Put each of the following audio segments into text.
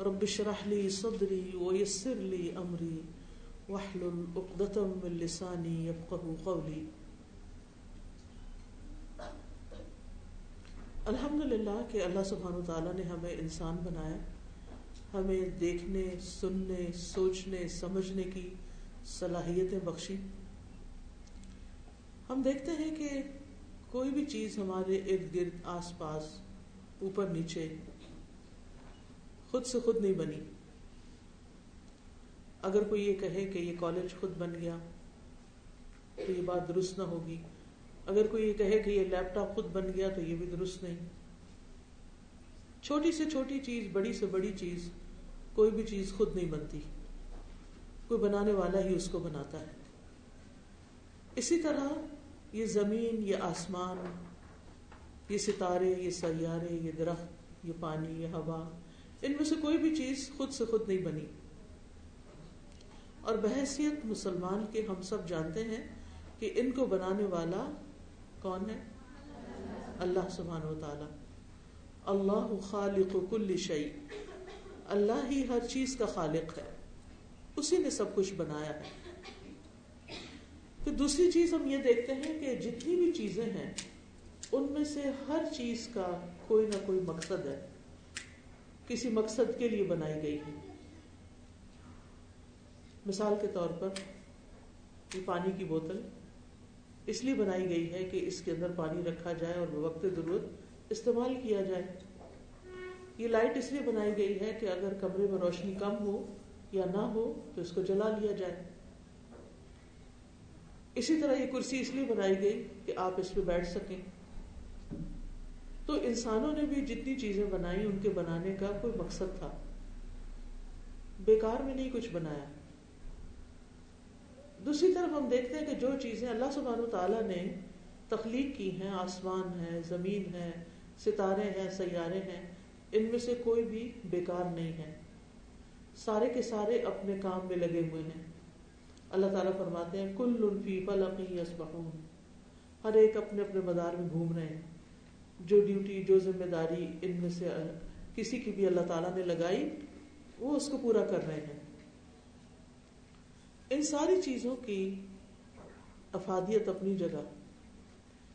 رب اشرح لي صدري ويسر لي امري واحلل عقدة من لساني يفقهوا قولي. الحمد للہ کہ اللہ سبحانہ تعالیٰ نے ہمیں انسان بنایا، ہمیں دیکھنے، سننے، سوچنے، سمجھنے کی صلاحیتیں بخشی۔ ہم دیکھتے ہیں کہ کوئی بھی چیز ہمارے ارد گرد، آس پاس، اوپر نیچے خود سے خود نہیں بنی۔ اگر کوئی یہ کہے کہ یہ کالج خود بن گیا تو یہ بات درست نہ ہوگی۔ اگر کوئی یہ کہے کہ یہ لیپ ٹاپ خود بن گیا تو یہ بھی درست نہیں۔ چھوٹی سے چھوٹی چیز، بڑی سے بڑی چیز، کوئی بھی چیز خود نہیں بنتی۔ کوئی بنانے والا ہی اس کو بناتا ہے۔ اسی طرح یہ زمین، یہ آسمان، یہ ستارے، یہ سیارے، یہ درخت، یہ پانی، یہ ہوا ان میں سے کوئی بھی چیز خود سے خود نہیں بنی۔ اور بحثیت مسلمان کے ہم سب جانتے ہیں کہ ان کو بنانے والا کون ہے؟ اللہ سبحان و تعالی اللہ خالق کل شعی اللہ ہی ہر چیز کا خالق ہے۔ اسی نے سب کچھ بنایا ہے۔ پھر دوسری چیز ہم یہ دیکھتے ہیں کہ جتنی بھی چیزیں ہیں، ان میں سے ہر چیز کا کوئی نہ کوئی مقصد ہے۔ کسی مقصد کے لیے بنائی گئی ہے۔ مثال کے طور پر یہ پانی کی بوتل اس لیے بنائی گئی ہے کہ اس کے اندر پانی رکھا جائے اور وقت ضرورت استعمال کیا جائے۔ یہ لائٹ اس لیے بنائی گئی ہے کہ اگر کمرے میں روشنی کم ہو یا نہ ہو تو اس کو جلا لیا جائے۔ اسی طرح یہ کرسی اس لیے بنائی گئی کہ آپ اس پہ بیٹھ سکیں۔ تو انسانوں نے بھی جتنی چیزیں بنائی ان کے بنانے کا کوئی مقصد تھا۔ بیکار میں نہیں کچھ بنایا۔ دوسری طرف ہم دیکھتے ہیں کہ جو چیزیں اللہ سبحانہ و تعالیٰ نے تخلیق کی ہیں، آسمان ہے، زمین ہے، ستارے ہیں، سیارے ہیں، ان میں سے کوئی بھی بیکار نہیں ہے۔ سارے کے سارے اپنے کام میں لگے ہوئے ہیں۔ اللہ تعالیٰ فرماتے ہیں، کل لنفی پلقی ہر ایک اپنے اپنے مدار میں گھوم رہے ہیں۔ جو ڈیوٹی جو ذمہ داری ان میں سے کسی کی بھی اللہ تعالیٰ نے لگائی، وہ اس کو پورا کر رہے ہیں۔ ان ساری چیزوں کی افادیت اپنی جگہ۔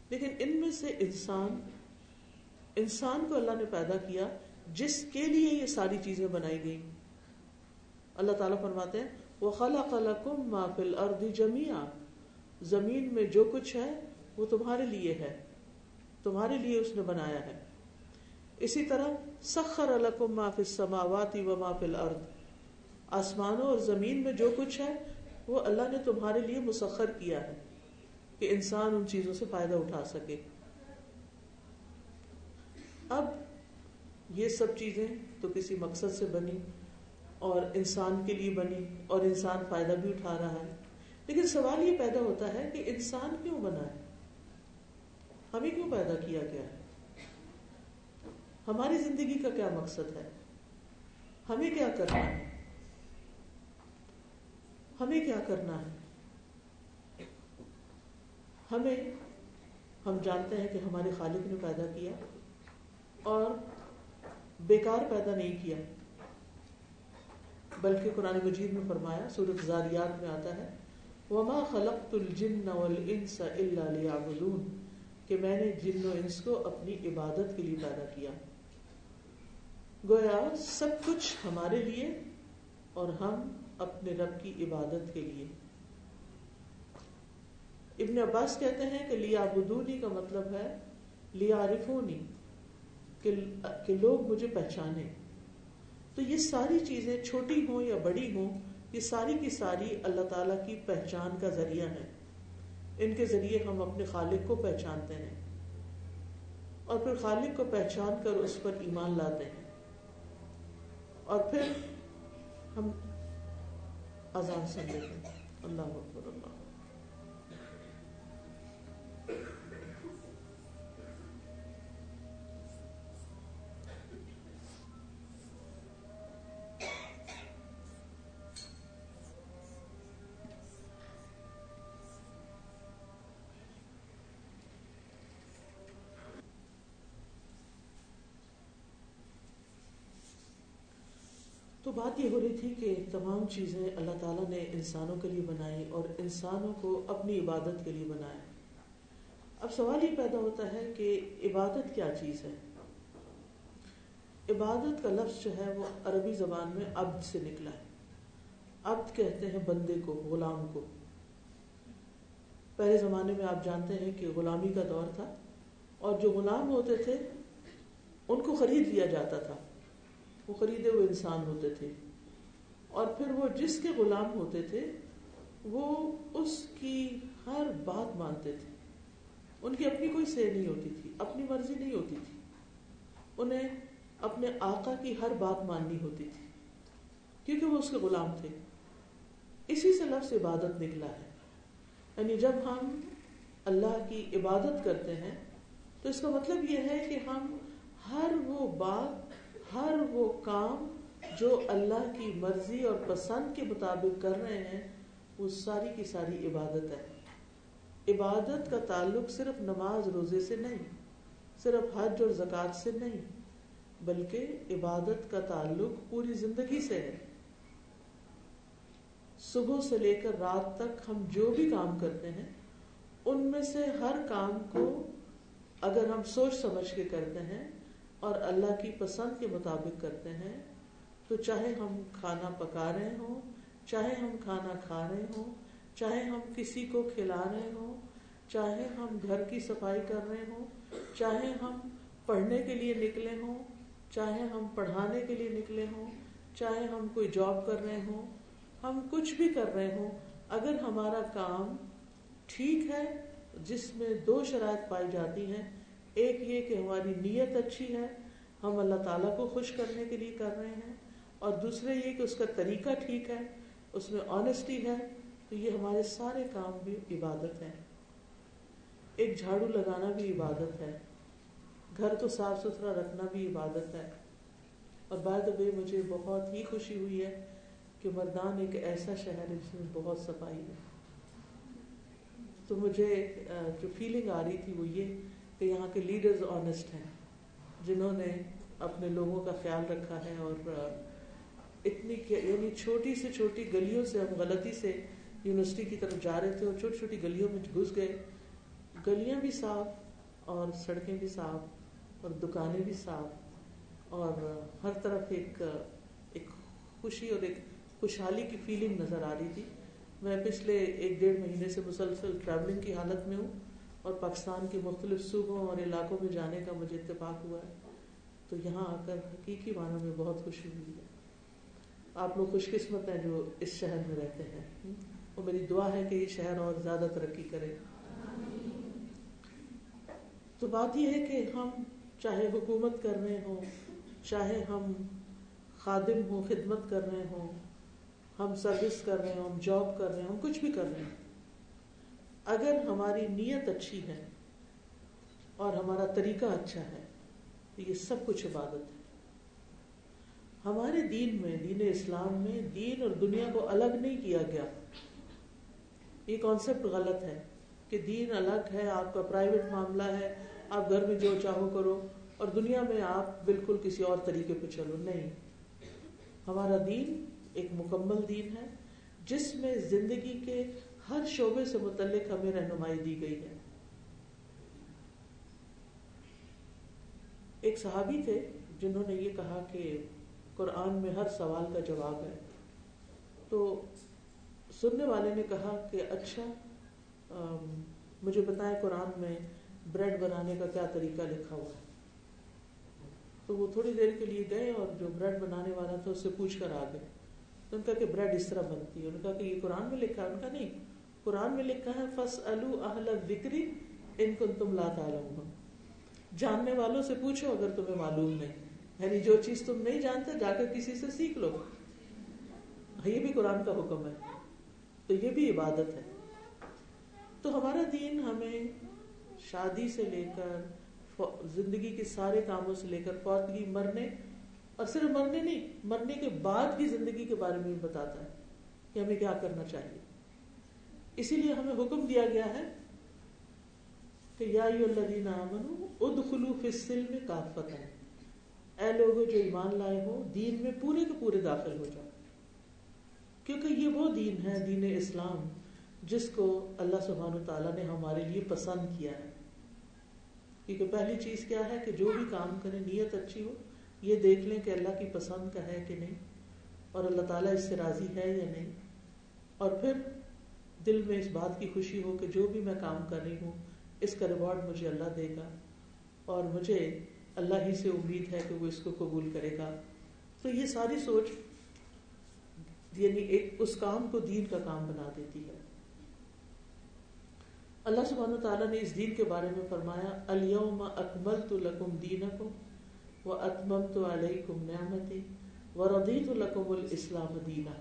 لیکن ان میں سے انسان انسان کو اللہ نے پیدا کیا جس کے لیے یہ ساری چیزیں بنائی گئی اللہ تعالیٰ فرماتے ہیں وہ خلا خلا کم ما فل ارد جمیا زمین میں جو کچھ ہے، وہ تمہارے لیے ہے۔ تمہارے لیے اس نے بنایا ہے۔ اسی طرح سخر الکم ما فی السماواتی و ما فی الارض۔ آسمانوں اور زمین میں جو کچھ ہے، وہ اللہ نے تمہارے لیے مسخر کیا ہے کہ انسان ان چیزوں سے فائدہ اٹھا سکے۔ اب یہ سب چیزیں تو کسی مقصد سے بنی اور انسان کے لیے بنی اور انسان فائدہ بھی اٹھا رہا ہے۔ لیکن سوال یہ پیدا ہوتا ہے کہ انسان کیوں بنا ہے؟ ہمیں کیوں پیدا کیا گیا؟ ہے ہماری زندگی کا کیا مقصد ہے؟ ہمیں کیا کرنا ہے؟ ہمیں کیا کرنا ہے؟ ہمیں، ہم جانتے ہیں کہ ہمارے خالق نے پیدا کیا اور بیکار پیدا نہیں کیا، بلکہ قرآن مجید میں فرمایا، سورت زاریات میں آتا ہے، وما خلقت الجن والانس الا ليعبدون۔ کہ میں نے جن و انس کو اپنی عبادت کے لیے پیدا کیا۔ گویا سب کچھ ہمارے لیے اور ہم اپنے رب کی عبادت کے لیے۔ ابن عباس کہتے ہیں کہ لیا بدونی کا مطلب ہے لیا عارفونی کہ لوگ مجھے پہچانے تو یہ ساری چیزیں چھوٹی ہوں یا بڑی ہوں، یہ ساری کی ساری اللہ تعالی کی پہچان کا ذریعہ ہے ان کے ذریعے ہم اپنے خالق کو پہچانتے ہیں اور پھر خالق کو پہچان کر اس پر ایمان لاتے ہیں اور پھر ہم آزان سن لیتے ہیں۔ اللہ اکبر تو بات یہ ہو رہی تھی کہ تمام چیزیں اللہ تعالیٰ نے انسانوں کے لیے بنائی اور انسانوں کو اپنی عبادت کے لیے بنایا۔ اب سوال یہ پیدا ہوتا ہے کہ عبادت کیا چیز ہے؟ عبادت کا لفظ جو ہے وہ عربی زبان میں عبد سے نکلا ہے۔ عبد کہتے ہیں بندے کو، غلام کو۔ پہلے زمانے میں آپ جانتے ہیں کہ غلامی کا دور تھا اور جو غلام ہوتے تھے، ان کو خرید لیا جاتا تھا۔ وہ خریدے ہوئے انسان ہوتے تھے۔ اور پھر وہ جس کے غلام ہوتے تھے، وہ اس کی ہر بات مانتے تھے۔ ان کی اپنی کوئی سے نہیں ہوتی تھی، اپنی مرضی نہیں ہوتی تھی۔ انہیں اپنے آقا کی ہر بات ماننی ہوتی تھی، کیونکہ وہ اس کے غلام تھے۔ اسی سے لفظ عبادت نکلا ہے۔ یعنی جب ہم اللہ کی عبادت کرتے ہیں، تو اس کا مطلب یہ ہے کہ ہم ہر وہ بات ہر وہ کام جو اللہ کی مرضی اور پسند کے مطابق کر رہے ہیں، وہ ساری کی ساری عبادت ہے۔ عبادت کا تعلق صرف نماز روزے سے نہیں، صرف حج اور زکوٰۃ سے نہیں، بلکہ عبادت کا تعلق پوری زندگی سے ہے۔ صبح سے لے کر رات تک ہم جو بھی کام کرتے ہیں، ان میں سے ہر کام کو اگر ہم سوچ سمجھ کے کرتے ہیں اور اللہ کی پسند کے مطابق کرتے ہیں۔ تو چاہے ہم کھانا پکا رہے ہوں، چاہے ہم کھانا کھا رہے ہوں، چاہے ہم کسی کو کھلا رہے ہوں، چاہے ہم گھر کی صفائی کر رہے ہوں، چاہے ہم پڑھنے کے لیے نکلے ہوں، چاہے ہم پڑھانے کے لیے نکلے ہوں، چاہے ہم کوئی جاب کر رہے ہوں، ہم کچھ بھی کر رہے ہوں، اگر ہمارا کام ٹھیک ہے، جس میں دو شرائط پائی جاتی ہیں ایک یہ کہ ہماری نیت اچھی ہے، ہم اللہ تعالیٰ کو خوش کرنے کے لیے کر رہے ہیں، اور دوسرے یہ کہ اس کا طریقہ ٹھیک ہے، اس میں آنےسٹی ہے، تو یہ ہمارے سارے کام بھی عبادت ہے ایک جھاڑو لگانا بھی عبادت ہے، گھر کو صاف ستھرا رکھنا بھی عبادت ہے۔ اور بعد بے مجھے بہت ہی خوشی ہوئی ہے کہ مردان ایک ایسا شہر ہے جس میں بہت صفائی ہے۔ تو مجھے جو فیلنگ آ رہی تھی وہ یہ کہ یہاں کے لیڈرز آنےسٹ ہیں، جنہوں نے اپنے لوگوں کا خیال رکھا ہے اور اتنی یعنی چھوٹی سے چھوٹی گلیوں سے ہم غلطی سے یونیورسٹی کی طرف جا رہے تھے اور چھوٹی چھوٹی گلیوں میں گھس گئے۔ گلیاں بھی صاف اور سڑکیں بھی صاف اور دکانیں بھی صاف اور ہر طرف ایک ایک خوشی اور ایک خوشحالی کی فیلنگ نظر آ رہی تھی۔ میں پچھلے ایک ڈیڑھ مہینے سے مسلسل ٹریولنگ کی حالت میں ہوں۔ اور پاکستان کے مختلف صوبوں اور علاقوں میں جانے کا مجھے اتفاق ہوا ہے، تو یہاں آ کر حقیقی معنوں میں بہت خوشی ہوئی ہے آپ لوگ خوش قسمت ہیں جو اس شہر میں رہتے ہیں۔ اور میری دعا ہے کہ یہ شہر اور زیادہ ترقی کرے۔ تو بات یہ ہے کہ ہم چاہے حکومت کر رہے ہوں، چاہے ہم خادم ہوں، خدمت کر رہے ہوں، ہم سروس کر رہے ہیں ہم جاب کر رہے ہیں ہم کچھ بھی کر رہے ہیں اگر ہماری نیت اچھی ہے اور ہمارا طریقہ اچھا ہے، تو یہ سب کچھ عبادت ہے۔ ہمارے دین میں، دین اسلام میں دین اور دنیا کو الگ نہیں کیا گیا۔ یہ کانسیپٹ غلط ہے کہ دین الگ ہے، آپ کا پرائیویٹ معاملہ ہے، آپ گھر میں جو چاہو کرو، اور دنیا میں آپ بالکل کسی اور طریقے پہ چلو۔ نہیں۔ ہمارا دین ایک مکمل دین ہے، جس میں زندگی کے ہر شعبے سے متعلق ہمیں رہنمائی دی گئی ہے۔ ایک صحابی تھے جنہوں نے یہ کہا کہ قرآن میں ہر سوال کا جواب ہے۔ تو سننے والے نے کہا کہ اچھا مجھے بتائیں قرآن میں بریڈ بنانے کا کیا طریقہ لکھا ہوا ہے۔ تو وہ تھوڑی دیر کے لیے گئے اور جو بریڈ بنانے والا تھا اس سے پوچھ کر آ گئے تو ان کا کہ بریڈ اس طرح بنتی ہے؟ ان کا کہ یہ قرآن میں لکھا ہے؟ ان کا نہیں۔ قرآن میں لکھا ہے فس اہل ذکری ان کو تم لا تعلم جاننے والوں سے پوچھو اگر تمہیں معلوم نہیں یعنی جو چیز تم نہیں جانتے، جا کر کسی سے سیکھ لو۔ یہ بھی قرآن کا حکم ہے۔ تو یہ بھی عبادت ہے۔ تو ہمارا دین ہمیں شادی سے لے کر، زندگی کے سارے کاموں سے لے کر، فوتگی، مرنے، اور صرف مرنے نہیں، مرنے کے بعد کی زندگی کے بارے میں بھی بتاتا ہے کہ ہمیں کیا کرنا چاہیے۔ اسی لیے ہمیں حکم دیا گیا ہے کہ یا الذین آمنوا ادخلوا فی السلم کافتا۔ اے لوگوں جو ایمان لائے ہو، دین میں پورے کے پورے داخل ہو جاؤ۔ کیونکہ یہ وہ دین ہے، دین اسلام، جس کو اللہ سبحانہ تعالیٰ نے ہمارے لیے پسند کیا ہے۔ کیونکہ پہلی چیز کیا ہے کہ جو بھی کام کرے، نیت اچھی ہو، یہ دیکھ لیں کہ اللہ کی پسند کا ہے کہ نہیں، اور اللہ تعالیٰ اس سے راضی ہے یا نہیں۔ اور پھر دل میں اس بات کی خوشی ہو کہ جو بھی میں کام کر رہی ہوں، اس کا ریوارڈ مجھے اللہ دے گا اور مجھے اللہ ہی سے امید ہے کہ وہ اس کو قبول کرے گا۔ تو یہ ساری سوچ یعنی ایک اس کام کو دین کا کام بنا دیتی ہے۔ اللہ سبحانہ تعالیٰ نے اس دین کے بارے میں فرمایا الیوم اکمل تو لکم دین کم و اتمم تو علیہ نعمتی و ردیت القم الاسلام دینا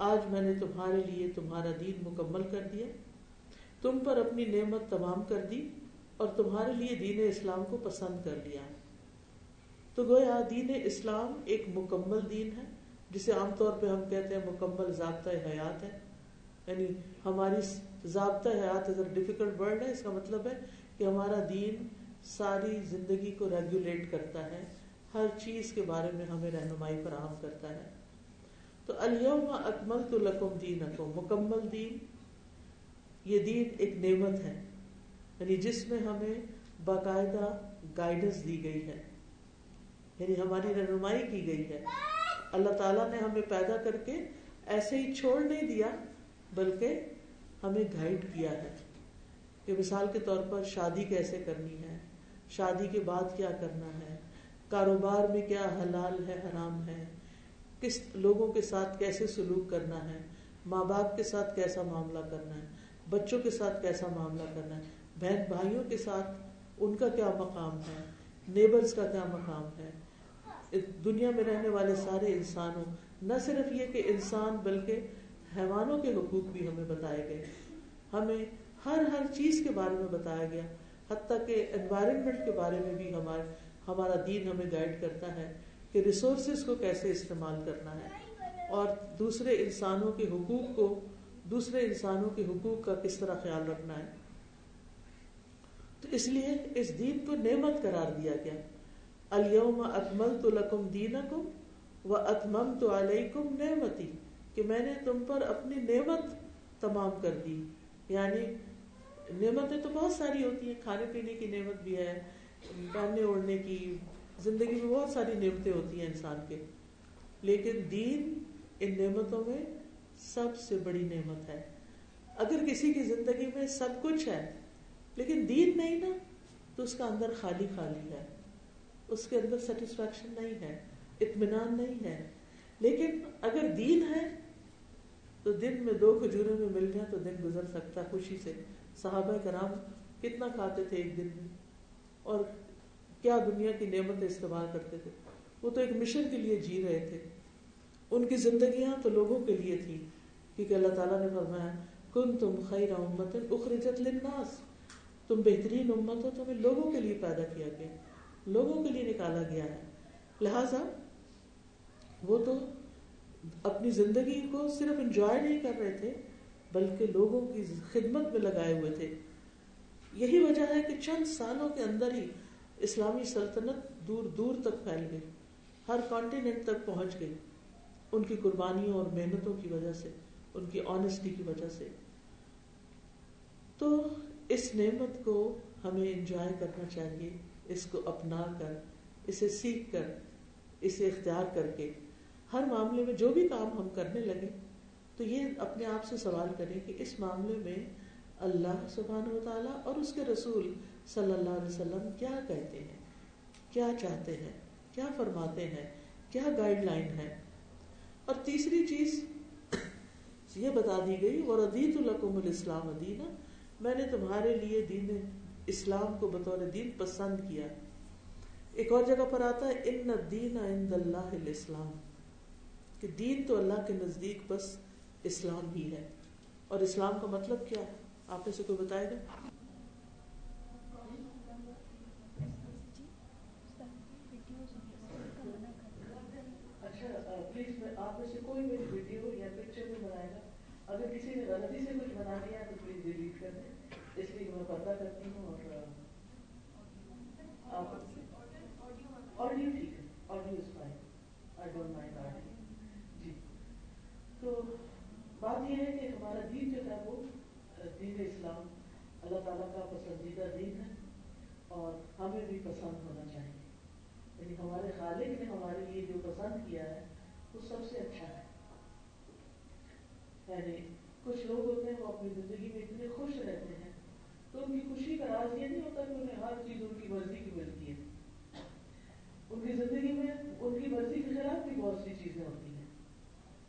آج میں نے تمہارے لیے تمہارا دین مکمل کر دیا۔ تم پر اپنی نعمت تمام کر دی اور تمہارے لیے دین اسلام کو پسند کر لیا۔ تو گویا دین اسلام ایک مکمل دین ہے، جسے عام طور پہ ہم کہتے ہیں مکمل ضابطۂ حیات ہے۔ یعنی ہماری ضابطہ حیات اگر ڈیفیکلٹ ورڈ ہے، اس کا مطلب ہے کہ ہمارا دین ساری زندگی کو ریگولیٹ کرتا ہے۔ ہر چیز کے بارے میں ہمیں رہنمائی فراہم کرتا ہے۔ تو الوم اکمل تو لکم دین مکمل دین، یہ دین ایک نعمت ہے۔ یعنی جس میں ہمیں باقاعدہ گائیڈنس دی گئی ہے۔ یعنی ہماری رہنمائی کی گئی ہے۔ اللہ تعالیٰ نے ہمیں پیدا کر کے ایسے ہی چھوڑ نہیں دیا، بلکہ ہمیں گائڈ کیا ہے۔ کہ مثال کے طور پر شادی کیسے کرنی ہے؟ شادی کے بعد کیا کرنا ہے؟ کاروبار میں کیا حلال ہے، حرام ہے؟ کس لوگوں کے ساتھ کیسے سلوک کرنا ہے؟ ماں باپ کے ساتھ کیسا معاملہ کرنا ہے؟ بچوں کے ساتھ کیسا معاملہ کرنا ہے؟ بہن بھائیوں کے ساتھ ان کا کیا مقام ہے؟ نیبرز کا کیا مقام ہے؟ دنیا میں رہنے والے سارے انسانوں، نہ صرف یہ کہ انسان بلکہ حیوانوں کے حقوق بھی ہمیں بتائے گئے۔ ہمیں ہر ہر چیز کے بارے میں بتایا گیا، حتیٰ کہ انوائرمنٹ کے بارے میں بھی ہمارے ہمارا دین ہمیں گائڈ کرتا ہے۔ کہ ریسورسز کو کیسے استعمال کرنا ہے اور دوسرے انسانوں کے حقوق کو، دوسرے انسانوں کے حقوق کا کس طرح خیال رکھنا ہے؟ تو اس لیے اس دین کو نعمت قرار دیا گیا۔ الوم اکمل تو لکم دین کم و اتمم تو علیہ نعمتی، کہ میں نے تم پر اپنی نعمت تمام کر دی۔ یعنی نعمتیں تو بہت ساری ہوتی ہیں، کھانے پینے کی نعمت بھی ہے، پہننے اوڑھنے کی زندگی میں بہت ساری نعمتیں ہوتی ہیں انسان کے، لیکن دین ان نعمتوں میں سب سے بڑی نعمت ہے۔ اگر کسی کی زندگی میں سب کچھ ہے، لیکن دین نہیں نا، تو اس کا اندر خالی خالی ہے۔ اس کے اندر سیٹسفیکشن نہیں ہے، اطمینان نہیں ہے۔ لیکن اگر دین ہے، تو دن میں دو کھجوروں میں مل جائے تو دن گزر سکتا خوشی سے۔ صحابہ کرام کتنا کھاتے تھے ایک دن میں؟ اور کیا دنیا کی نعمتیں استعمال کرتے تھے؟ وہ تو ایک مشن کے لیے جی رہے تھے۔ ان کی زندگیاں تو لوگوں کے لیے تھی کیونکہ اللہ تعالیٰ نے فرمایا کن تم خیر امت اخرجت للناس. تم بہترین امت ہو، تمہیں لوگوں کے لیے پیدا کیا گیا لوگوں کے لیے نکالا گیا ہے۔ لہذا وہ تو اپنی زندگی کو صرف انجوائے نہیں کر رہے تھے، بلکہ لوگوں کی خدمت میں لگائے ہوئے تھے۔ یہی وجہ ہے کہ چند سالوں کے اندر ہی اسلامی سلطنت دور دور تک پھیل گئی، ہر کانٹیننٹ تک پہنچ گئی، ان کی قربانیوں اور محنتوں کی وجہ سے، ان کی آنےسٹی کی وجہ سے۔ تو اس نعمت کو ہمیں انجوائے کرنا چاہیے، اس کو اپنا کر، اسے سیکھ کر، اسے اختیار کر کے۔ ہر معاملے میں جو بھی کام ہم کرنے لگے، تو یہ اپنے آپ سے سوال کریں کہ اس معاملے میں اللہ سبحانہ و تعالیٰ اور اس کے رسول صلی اللہ علیہ وسلم کیا کہتے ہیں؟ کیا چاہتے ہیں؟ کیا فرماتے ہیں؟ کیا گائیڈ لائن ہے؟ اور تیسری چیز یہ بتا دی گئی وہ ردیت القم الاسلام دینا میں نے تمہارے لیے دین اسلام کو بطور دین پسند کیا۔ ایک اور جگہ پر آتا ہے ان دین عند اللہ الاسلام کہ دین تو اللہ کے نزدیک بس اسلام ہی ہے۔ اور اسلام کا مطلب کیا؟ ہے آپ میں سے کوئی بتائے گا اچھا پلیز آپ میں سے کوئی میری ویڈیو یا پکچر نہیں بنائے گا اگر کسی نے غلطی سے کچھ بنا دیا تو پلیز ڈیلیٹ کر دیں اس لیے میں پردہ کرتی ہوں اور آڈیو ٹھیک ہے جی تو بات یہ ہے کہ ہمارا دین جو ہے وہ دین اسلام اللہ تعالیٰ کا پسندیدہ دین ہے اور ہمیں بھی پسند ہونا چاہیے۔ یعنی ہمارے خالق نے ہمارے لیے جو پسند کیا ہے، وہ سب سے اچھا ہے۔ یعنی کچھ لوگ ہوتے ہیں وہ اپنی زندگی میں اتنے خوش رہتے ہیں۔ تو ان کی خوشی کا راز یہ نہیں ہوتا کہ انہیں ہر چیز ان کی مرضی کی ملتی ہے۔ ان کی زندگی میں ان کی مرضی کے خلاف بھی بہت سی چیزیں ہوتی ہیں۔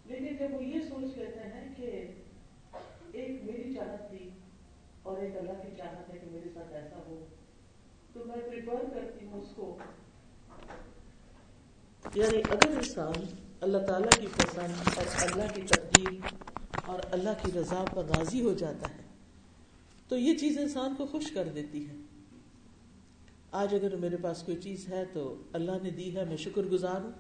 لیکن جب وہ یہ سوچ لیتے ہیں کہ ایک میری چاہت تھی اور ایک اللہ کی چاہت ہے کہ میرے ساتھ ایسا ہو، تو میں پریفر کرتی ہوں اس کو۔ یعنی اگر انسان اللہ تعالیٰ کی پسند اور اللہ کی تقدیر اور اللہ کی رضا پر راضی ہو جاتا ہے تو یہ چیز انسان کو خوش کر دیتی ہے۔ آج اگر میرے پاس کوئی چیز ہے تو اللہ نے دی ہے، میں شکر گزار ہوں۔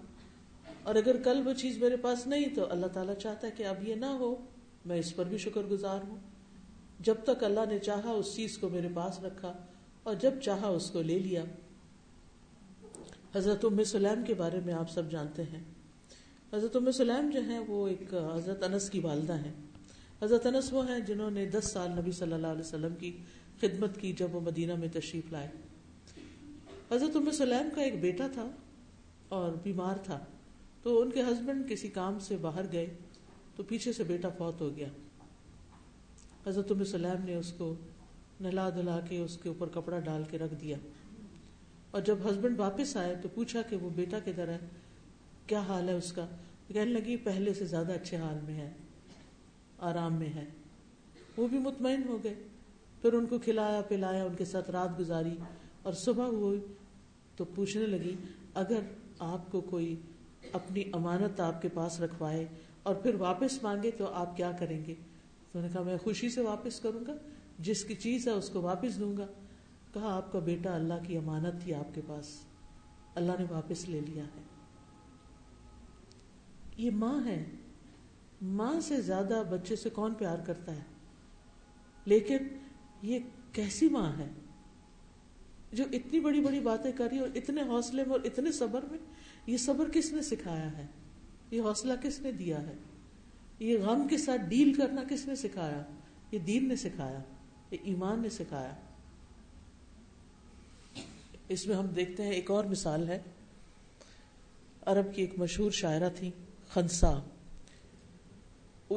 اور اگر کل وہ چیز میرے پاس نہیں تو اللہ تعالیٰ چاہتا ہے کہ اب یہ نہ ہو، میں اس پر بھی شکر گزار ہوں۔ جب تک اللہ نے چاہا اس چیز کو میرے پاس رکھا اور جب چاہا اس کو لے لیا۔ حضرت ام سلیم کے بارے میں آپ سب جانتے ہیں۔ حضرت ام سلیم جو ہیں وہ ایک حضرت انس کی والدہ ہیں۔ حضرت انس وہ ہیں جنہوں نے دس سال نبی صلی اللہ علیہ وسلم کی خدمت کی جب وہ مدینہ میں تشریف لائے۔ حضرت ام سلیم کا ایک بیٹا تھا اور بیمار تھا۔ تو ان کے ہسبینڈ کسی کام سے باہر گئے تو پیچھے سے بیٹا فوت ہو گیا۔ حضرت ام سلیم نے اس کو نہلا دھلا کے اس کے اوپر کپڑا ڈال کے رکھ دیا۔ اور جب ہسبینڈ واپس آئے تو پوچھا کہ وہ بیٹا کدھر ہے؟ کیا حال ہے اس کا؟ کہنے لگی پہلے سے زیادہ اچھے حال میں ہے۔ آرام میں ہے۔ وہ بھی مطمئن ہو گئے۔ پھر ان کو کھلایا، پلایا، ان کے ساتھ رات گزاری اور صبح ہوئی تو پوچھنے لگی، اگر آپ کو کوئی اپنی امانت آپ کے پاس رکھوائے اور پھر واپس مانگے تو آپ کیا کریں گے؟ تو نے کہا، میں خوشی سے واپس کروں گا، جس کی چیز ہے اس کو واپس دوں گا۔ کہا، آپ کا بیٹا اللہ کی امانت تھی آپ کے پاس۔ اللہ نے واپس لے لیا ہے۔ یہ ماں ہے۔ ماں سے زیادہ بچے سے کون پیار کرتا ہے؟ لیکن یہ کیسی ماں ہے؟ جو اتنی بڑی بڑی باتیں کری اور اتنے حوصلے میں اور اتنے صبر میں، یہ صبر کس نے سکھایا ہے؟ یہ حوصلہ کس نے دیا ہے؟ یہ غم کے ساتھ ڈیل کرنا کس نے سکھایا؟ یہ دین نے سکھایا؟ یہ ایمان نے سکھایا؟ اس میں ہم دیکھتے ہیں ایک اور مثال ہے۔ عرب کی ایک مشہور شاعرہ تھی خنسا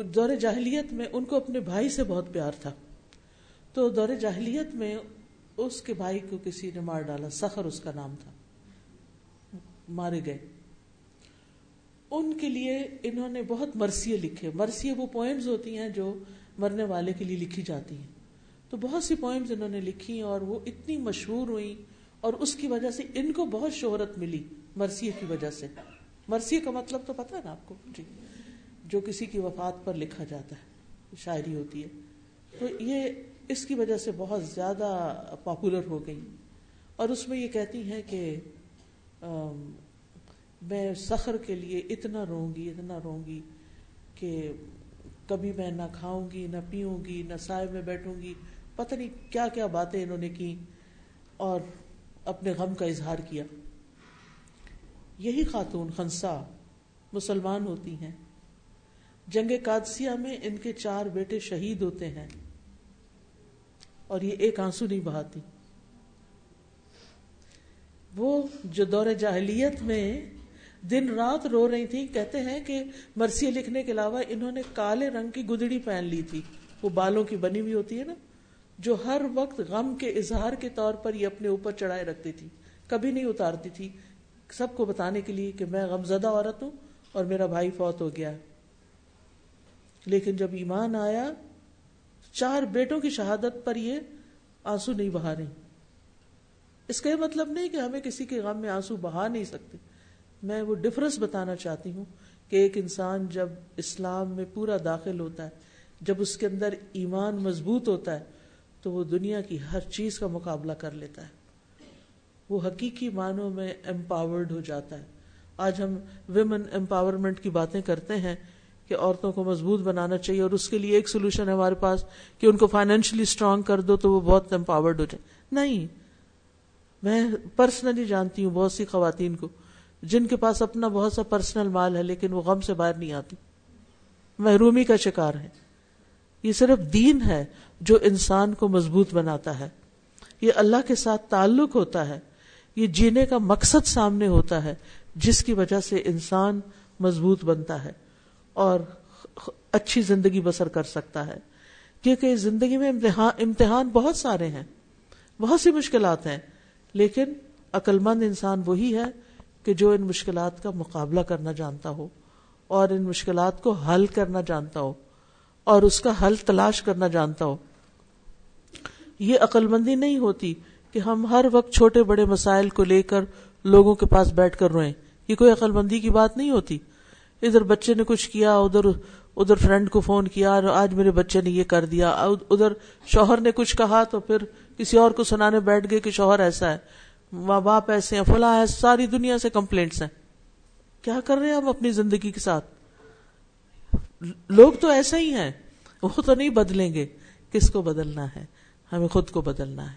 دور جاہلیت میں ان کو اپنے بھائی سے بہت پیار تھا۔ تو دور جاہلیت میں اس کے بھائی کو کسی نے مار ڈالا سخر اس کا نام تھا۔ مارے گئے۔ ان کے لیے انہوں نے بہت مرثیے لکھے۔ مرثیے وہ پوئمز ہوتی ہیں جو مرنے والے کے لیے لکھی جاتی ہیں۔ تو بہت سی پوئمز انہوں نے لکھی اور وہ اتنی مشہور ہوئی اور اس کی وجہ سے ان کو بہت شہرت ملی مرثیے کی وجہ سے۔ مرثیے کا مطلب تو پتا ہے نا آپ کو؟ جی۔ جو کسی کی وفات پر لکھا جاتا ہے، شاعری ہوتی ہے۔ تو یہ اس کی وجہ سے بہت زیادہ پاپولر ہو گئی۔ اور اس میں یہ کہتی ہیں کہ میں سخر کے لیے اتنا رو گی اتنا رو گی کہ کبھی میں نہ کھاؤں گی نہ پیوں گی نہ سائے میں بیٹھوں گی پتہ نہیں کیا کیا باتیں انہوں نے کی اور اپنے غم کا اظہار کیا۔ یہی خاتون خنسا مسلمان ہوتی ہیں۔ جنگ قادسیہ میں ان کے چار بیٹے شہید ہوتے ہیں اور یہ ایک آنسو نہیں بہاتی۔ وہ جو دور جاہلیت میں دن رات رو رہی تھی کہتے ہیں کہ مرثی لکھنے کے علاوہ انہوں نے کالے رنگ کی گدڑی پہن لی تھی۔ وہ بالوں کی بنی ہوئی ہوتی ہے نا، جو ہر وقت غم کے اظہار کے طور پر یہ اپنے اوپر چڑھائے رکھتی تھی۔ کبھی نہیں اتارتی تھی۔ سب کو بتانے کے لیے کہ میں غم زدہ عورت ہوں اور میرا بھائی فوت ہو گیا۔ لیکن جب ایمان آیا، چار بیٹوں کی شہادت پر یہ آنسو نہیں بہا رہی۔ اس کا یہ مطلب نہیں کہ ہمیں کسی کے غم میں آنسو بہا نہیں سکتے۔ میں وہ ڈفرنس بتانا چاہتی ہوں کہ ایک انسان جب اسلام میں پورا داخل ہوتا ہے، جب اس کے اندر ایمان مضبوط ہوتا ہے، تو وہ دنیا کی ہر چیز کا مقابلہ کر لیتا ہے۔ وہ حقیقی معنوں میں امپاورڈ ہو جاتا ہے۔ آج ہم ویمن امپاورمنٹ کی باتیں کرتے ہیں کہ عورتوں کو مضبوط بنانا چاہیے اور اس کے لیے ایک سولوشن ہے ہمارے پاس کہ ان کو فائنینشلی اسٹرانگ کر دو تو وہ بہت امپاورڈ ہو جائے نہیں۔ میں پرسنلی جانتی ہوں بہت سی خواتین کو جن کے پاس اپنا بہت سا پرسنل مال ہے لیکن وہ غم سے باہر نہیں آتی۔ محرومی کا شکار ہے یہ صرف دین ہے جو انسان کو مضبوط بناتا ہے۔ یہ اللہ کے ساتھ تعلق ہوتا ہے۔ یہ جینے کا مقصد سامنے ہوتا ہے جس کی وجہ سے انسان مضبوط بنتا ہے۔ اور اچھی زندگی بسر کر سکتا ہے۔ کیونکہ زندگی میں امتحان امتحان بہت سارے ہیں، بہت سی مشکلات ہیں، لیکن عقل مند انسان وہی ہے کہ جو ان مشکلات کا مقابلہ کرنا جانتا ہو اور ان مشکلات کو حل کرنا جانتا ہو اور اس کا حل تلاش کرنا جانتا ہو۔ یہ عقل مندی نہیں ہوتی کہ ہم ہر وقت چھوٹے بڑے مسائل کو لے کر لوگوں کے پاس بیٹھ کر روئیں، یہ کوئی عقل مندی کی بات نہیں ہوتی۔ ادھر بچے نے کچھ کیا، ادھر ادھر فرینڈ کو فون کیا، آج میرے بچے نے یہ کر دیا ادھر شوہر نے کچھ کہا تو پھر کسی اور کو سنانے بیٹھ گئے کہ شوہر ایسا ہے، ماں باپ ایسے ہیں، فلاں ہے، ساری دنیا سے کمپلینٹس ہیں۔ کیا کر رہے ہیں ہم اپنی زندگی کے ساتھ؟ لوگ تو ایسا ہی ہیں، وہ تو نہیں بدلیں گے۔ کس کو بدلنا ہے؟ ہمیں خود کو بدلنا ہے۔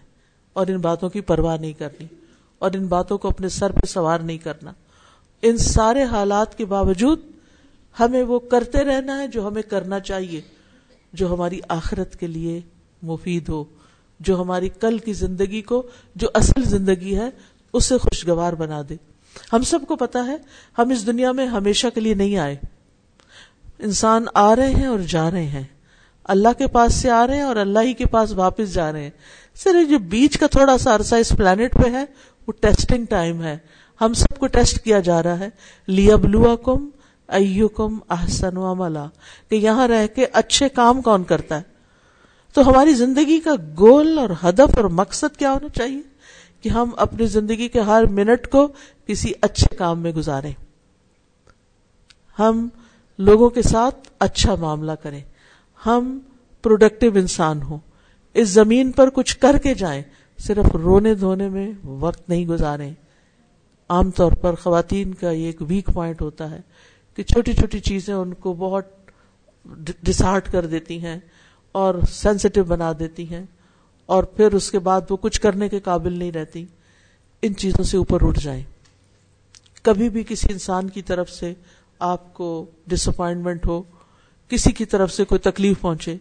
اور ان باتوں کی پرواہ نہیں کرنی، اور ان باتوں کو اپنے سر پہ سوار نہیں کرنا۔ ان سارے حالات کے باوجود ہمیں وہ کرتے رہنا ہے جو ہمیں کرنا چاہیے، جو ہماری آخرت کے لیے مفید ہو، جو ہماری کل کی زندگی کو، جو اصل زندگی ہے اسے خوشگوار بنا دے۔ ہم سب کو پتا ہے، ہم اس دنیا میں ہمیشہ کے لیے نہیں آئے۔ انسان آ رہے ہیں اور جا رہے ہیں۔ اللہ کے پاس سے آ رہے ہیں اور اللہ ہی کے پاس واپس جا رہے ہیں۔ سر جو بیچ کا تھوڑا سا عرصہ اس پلانٹ پہ ہے، وہ ٹیسٹنگ ٹائم ہے۔ ہم سب کو ٹیسٹ کیا جا رہا ہے۔ لیا بلوا کم کم احسن عملہ کہ یہاں رہ کے اچھے کام کون کرتا ہے؟ تو ہماری زندگی کا گول اور ہدف اور مقصد کیا ہونا چاہیے؟ کہ ہم اپنی زندگی کے ہر منٹ کو کسی اچھے کام میں گزاریں۔ ہم لوگوں کے ساتھ اچھا معاملہ کریں۔ ہم پروڈکٹیو انسان ہوں۔ اس زمین پر کچھ کر کے جائیں، صرف رونے دھونے میں وقت نہیں گزاریں۔ عام طور پر خواتین کا یہ ایک ویک پوائنٹ ہوتا ہے۔ کہ چھوٹی چھوٹی چیزیں ان کو بہت ڈسہارٹ کر دیتی ہیں اور سینسٹیو بنا دیتی ہیں اور پھر اس کے بعد وہ کچھ کرنے کے قابل نہیں رہتی۔ ان چیزوں سے اوپر اٹھ جائیں۔ کبھی بھی کسی انسان کی طرف سے آپ کو ڈس اپوائنٹمنٹ ہو، کسی کی طرف سے کوئی تکلیف پہنچے،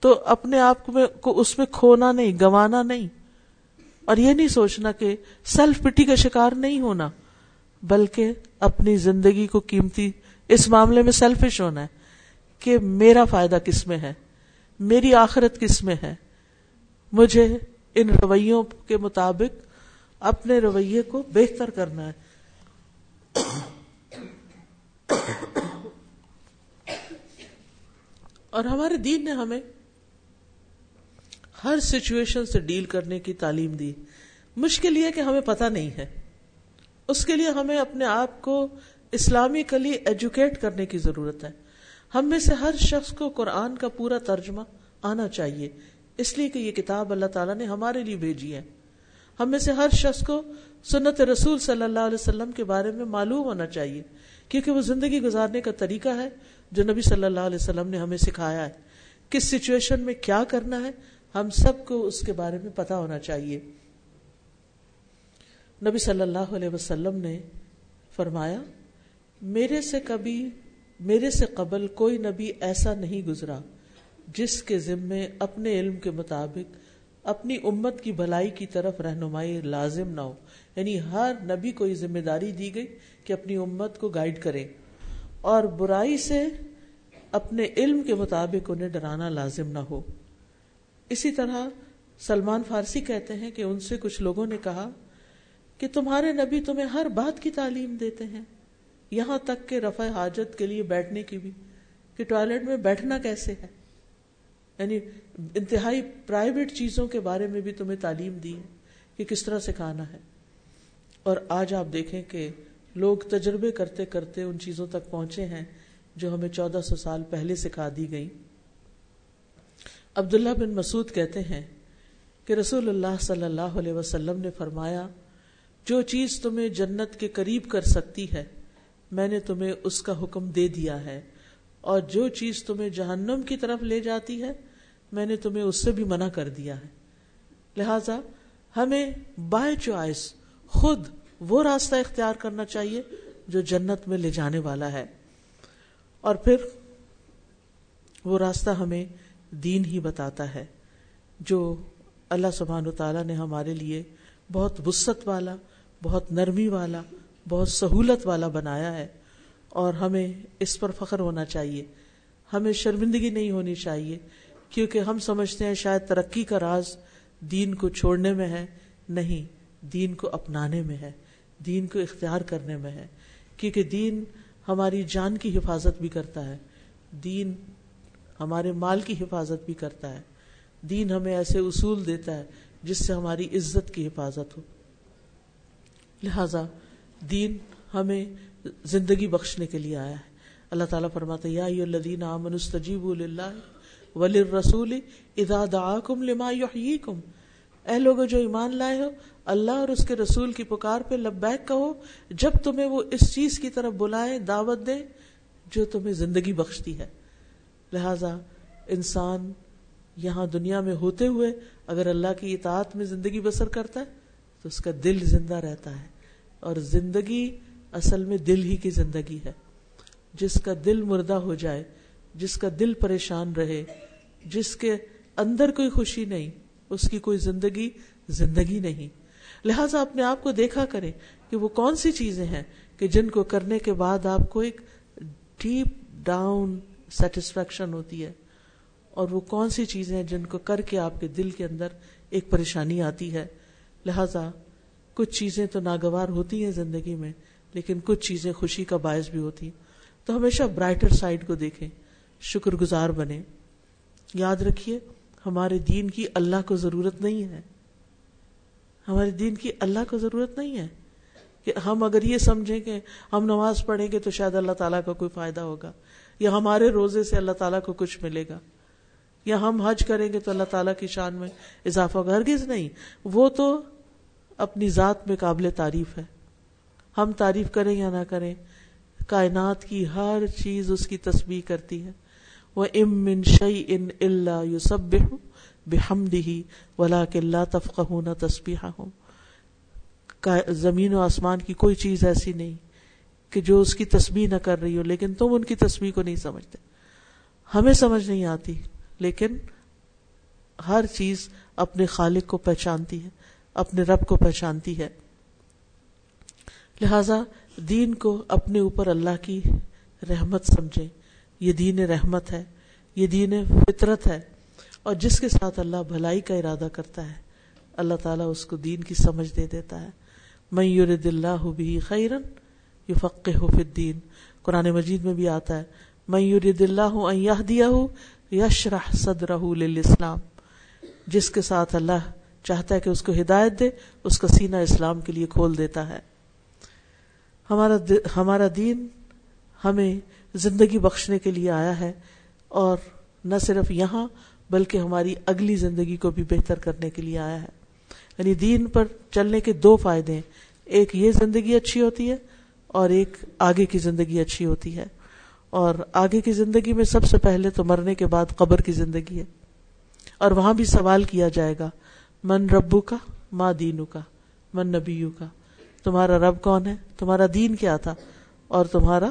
تو اپنے آپ کو اس میں کھونا نہیں، گوانا نہیں۔ اور یہ نہیں سوچنا کہ سیلف پٹی کا شکار نہیں ہونا۔ بلکہ اپنی زندگی کو قیمتی، اس معاملے میں سیلفش ہونا ہے کہ میرا فائدہ کس میں ہے؟ میری آخرت کس میں ہے؟ مجھے ان رویوں کے مطابق اپنے رویے کو بہتر کرنا ہے۔ اور ہمارے دین نے ہمیں ہر سچویشن سے ڈیل کرنے کی تعلیم دی۔ مشکل یہ کہ ہمیں پتہ نہیں ہے۔ اس کے لیے ہمیں اپنے آپ کو اسلامی کلی ایجوکیٹ کرنے کی ضرورت ہے۔ ہم میں سے ہر شخص کو قرآن کا پورا ترجمہ آنا چاہیے۔ اس لیے کہ یہ کتاب اللہ تعالیٰ نے ہمارے لیے بھیجی ہے۔ ہم میں سے ہر شخص کو سنت رسول صلی اللہ علیہ وسلم کے بارے میں معلوم ہونا چاہیے۔ کیونکہ وہ زندگی گزارنے کا طریقہ ہے جو نبی صلی اللہ علیہ وسلم نے ہمیں سکھایا ہے۔ کس سچویشن میں کیا کرنا ہے، ہم سب کو اس کے بارے میں پتا ہونا چاہیے۔ نبی صلی اللہ علیہ وسلم نے فرمایا، میرے سے کبھی، میرے سے قبل کوئی نبی ایسا نہیں گزرا جس کے ذمے اپنے علم کے مطابق، اپنی امت کی بھلائی کی طرف رہنمائی لازم نہ ہو۔ یعنی ہر نبی کو یہ ذمہ داری دی گئی کہ اپنی امت کو گائیڈ کرے۔ اور برائی سے اپنے علم کے مطابق انہیں ڈرانا لازم نہ ہو۔ اسی طرح سلمان فارسی کہتے ہیں کہ ان سے کچھ لوگوں نے کہا کہ تمہارے نبی تمہیں ہر بات کی تعلیم دیتے ہیں۔ یہاں تک کہ رفع حاجت کے لیے بیٹھنے کی بھی۔ کہ ٹوائلٹ میں بیٹھنا کیسے ہے؟ یعنی انتہائی پرائیویٹ چیزوں کے بارے میں بھی تمہیں تعلیم دی ہے کہ کس طرح سکھانا ہے۔ اور آج آپ دیکھیں کہ لوگ تجربے کرتے کرتے ان چیزوں تک پہنچے ہیں جو ہمیں چودہ سو سال پہلے سکھا دی گئی عبداللہ بن مسعود کہتے ہیں کہ رسول اللہ صلی اللہ علیہ وسلم نے فرمایا جو چیز تمہیں جنت کے قریب کر سکتی ہے، میں نے تمہیں اس کا حکم دے دیا ہے۔ اور جو چیز تمہیں جہنم کی طرف لے جاتی ہے، میں نے تمہیں اس سے بھی منع کر دیا ہے۔ لہذا ہمیں بائی چوائس خود وہ راستہ اختیار کرنا چاہیے جو جنت میں لے جانے والا ہے۔ اور پھر وہ راستہ ہمیں دین ہی بتاتا ہے، جو اللہ سبحان تعالیٰ نے ہمارے لیے بہت وسط والا بہت نرمی والا، بہت سہولت والا بنایا ہے اور ہمیں اس پر فخر ہونا چاہیے۔ ہمیں شرمندگی نہیں ہونی چاہیے، کیونکہ ہم سمجھتے ہیں شاید ترقی کا راز دین کو چھوڑنے میں ہے، نہیں، دین کو اپنانے میں ہے، دین کو اختیار کرنے میں ہے۔ کیونکہ دین ہماری جان کی حفاظت بھی کرتا ہے، دین ہمارے مال کی حفاظت بھی کرتا ہے۔ دین ہمیں ایسے اصول دیتا ہے جس سے ہماری عزت کی حفاظت ہو۔ لہذا دین ہمیں زندگی بخشنے کے لیے آیا ہے۔ اللہ تعالیٰ فرماتا یا الذین آمنوا استجیبوا للہ وللرسول اذا دعاکم لما یحییکم۔ اے لوگوں جو ایمان لائے ہو، اللہ اور اس کے رسول کی پکار پہ لبیک کہو، جب تمہیں وہ اس چیز کی طرف بلائے، دعوت دے جو تمہیں زندگی بخشتی ہے۔ لہذا انسان یہاں دنیا میں ہوتے ہوئے اگر اللہ کی اطاعت میں زندگی بسر کرتا ہے تو اس کا دل زندہ رہتا ہے اور زندگی اصل میں دل ہی کی زندگی ہے۔ جس کا دل مردہ ہو جائے، جس کا دل پریشان رہے، جس کے اندر کوئی خوشی نہیں، اس کی کوئی زندگی زندگی نہیں۔ لہذا اپنے آپ کو دیکھا کریں کہ وہ کون سی چیزیں ہیں کہ جن کو کرنے کے بعد آپ کو ایک ڈیپ ڈاؤن سیٹسفیکشن ہوتی ہے۔ اور وہ کون سی چیزیں ہیں جن کو کر کے آپ کے دل کے اندر ایک پریشانی آتی ہے۔ لہذا کچھ چیزیں تو ناگوار ہوتی ہیں زندگی میں، لیکن کچھ چیزیں خوشی کا باعث بھی ہوتی ہیں۔ تو ہمیشہ برائٹر سائڈ کو دیکھیں، شکر گزار بنے یاد رکھیے، ہمارے دین کی اللہ کو ضرورت نہیں ہے۔ ہمارے دین کی اللہ کو ضرورت نہیں ہے۔ کہ ہم اگر یہ سمجھیں کہ ہم نماز پڑھیں گے تو شاید اللہ تعالیٰ کا کوئی فائدہ ہوگا۔ یا ہمارے روزے سے اللہ تعالیٰ کو کچھ ملے گا۔ یا ہم حج کریں گے تو اللہ تعالیٰ کی شان میں اضافہ ہوگا۔ ہرگز نہیں۔ وہ تو اپنی ذات میں قابل تعریف ہے۔ ہم تعریف کریں یا نہ کریں، کائنات کی ہر چیز اس کی تسبیح کرتی ہے۔ وہ ام ان شعی ان اللہ یو سب بےحمدی ولا کے اللہ تفقہ ہوں تسبیح ہوں زمین و آسمان کی کوئی چیز ایسی نہیں کہ جو اس کی تسبیح نہ کر رہی ہو، لیکن تم ان کی تسبیح کو نہیں سمجھتے۔ ہمیں سمجھ نہیں آتی، لیکن ہر چیز اپنے خالق کو پہچانتی ہے۔ اپنے رب کو پہچانتی ہے۔ لہذا دین کو اپنے اوپر اللہ کی رحمت سمجھیں۔ یہ دین رحمت ہے، یہ دین فطرت ہے۔ اور جس کے ساتھ اللہ بھلائی کا ارادہ کرتا ہے، اللہ تعالیٰ اس کو دین کی سمجھ دے دیتا ہے۔ میں یورد اللہ بھی خیرن یو فق ہو دین قرآن مجید میں بھی آتا ہے میں یورد اللہ ہوں دیا ہوں یشرح صدر اسلام جس کے ساتھ اللہ چاہتا ہے کہ اس کو ہدایت دے، اس کا سینہ اسلام کے لیے کھول دیتا ہے۔ ہمارا ہمارا دین ہمیں زندگی بخشنے کے لیے آیا ہے اور نہ صرف یہاں بلکہ ہماری اگلی زندگی کو بھی بہتر کرنے کے لیے آیا ہے۔ یعنی دین پر چلنے کے دو فائدے ہیں۔ ایک یہ زندگی اچھی ہوتی ہے اور ایک آگے کی زندگی اچھی ہوتی ہے۔ اور آگے کی زندگی میں سب سے پہلے تو مرنے کے بعد قبر کی زندگی ہے۔ اور وہاں بھی سوال کیا جائے گا من ربو کا ماں دینو کا، من نبیو کا۔ تمہارا رب کون ہے؟ تمہارا دین کیا تھا؟ اور تمہارا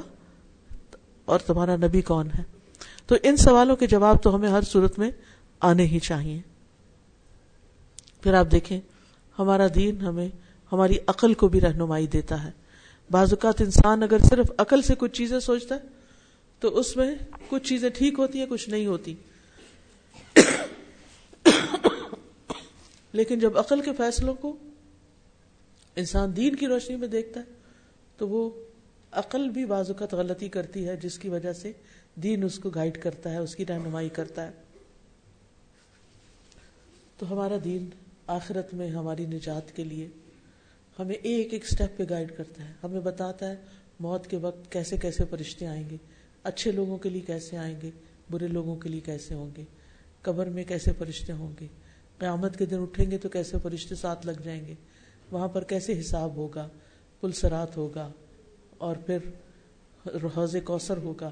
اور تمہارا نبی کون ہے؟ تو ان سوالوں کے جواب تو ہمیں ہر صورت میں آنے ہی چاہیے۔ پھر آپ دیکھیں، ہمارا دین ہمیں، ہماری عقل کو بھی رہنمائی دیتا ہے۔ بعض اوقات انسان اگر صرف عقل سے کچھ چیزیں سوچتا ہے، تو اس میں کچھ چیزیں ٹھیک ہوتی ہیں، کچھ نہیں ہوتی۔ لیکن جب عقل کے فیصلوں کو انسان دین کی روشنی میں دیکھتا ہے، تو وہ عقل بھی بعض اوقات غلطی کرتی ہے، جس کی وجہ سے دین اس کو گائیڈ کرتا ہے، اس کی رہنمائی کرتا ہے۔ تو ہمارا دین آخرت میں ہماری نجات کے لیے ہمیں ایک ایک سٹیپ پہ گائیڈ کرتا ہے۔ ہمیں بتاتا ہے موت کے وقت کیسے کیسے فرشتے آئیں گے، اچھے لوگوں کے لیے کیسے آئیں گے، برے لوگوں کے لیے کیسے ہوں گے، قبر میں کیسے فرشتے ہوں گے۔ قیامت کے دن اٹھیں گے تو کیسے فرشتے ساتھ لگ جائیں گے؟ وہاں پر کیسے حساب ہوگا؟ پلسرات ہوگا اور پھر حوض کوثر ہوگا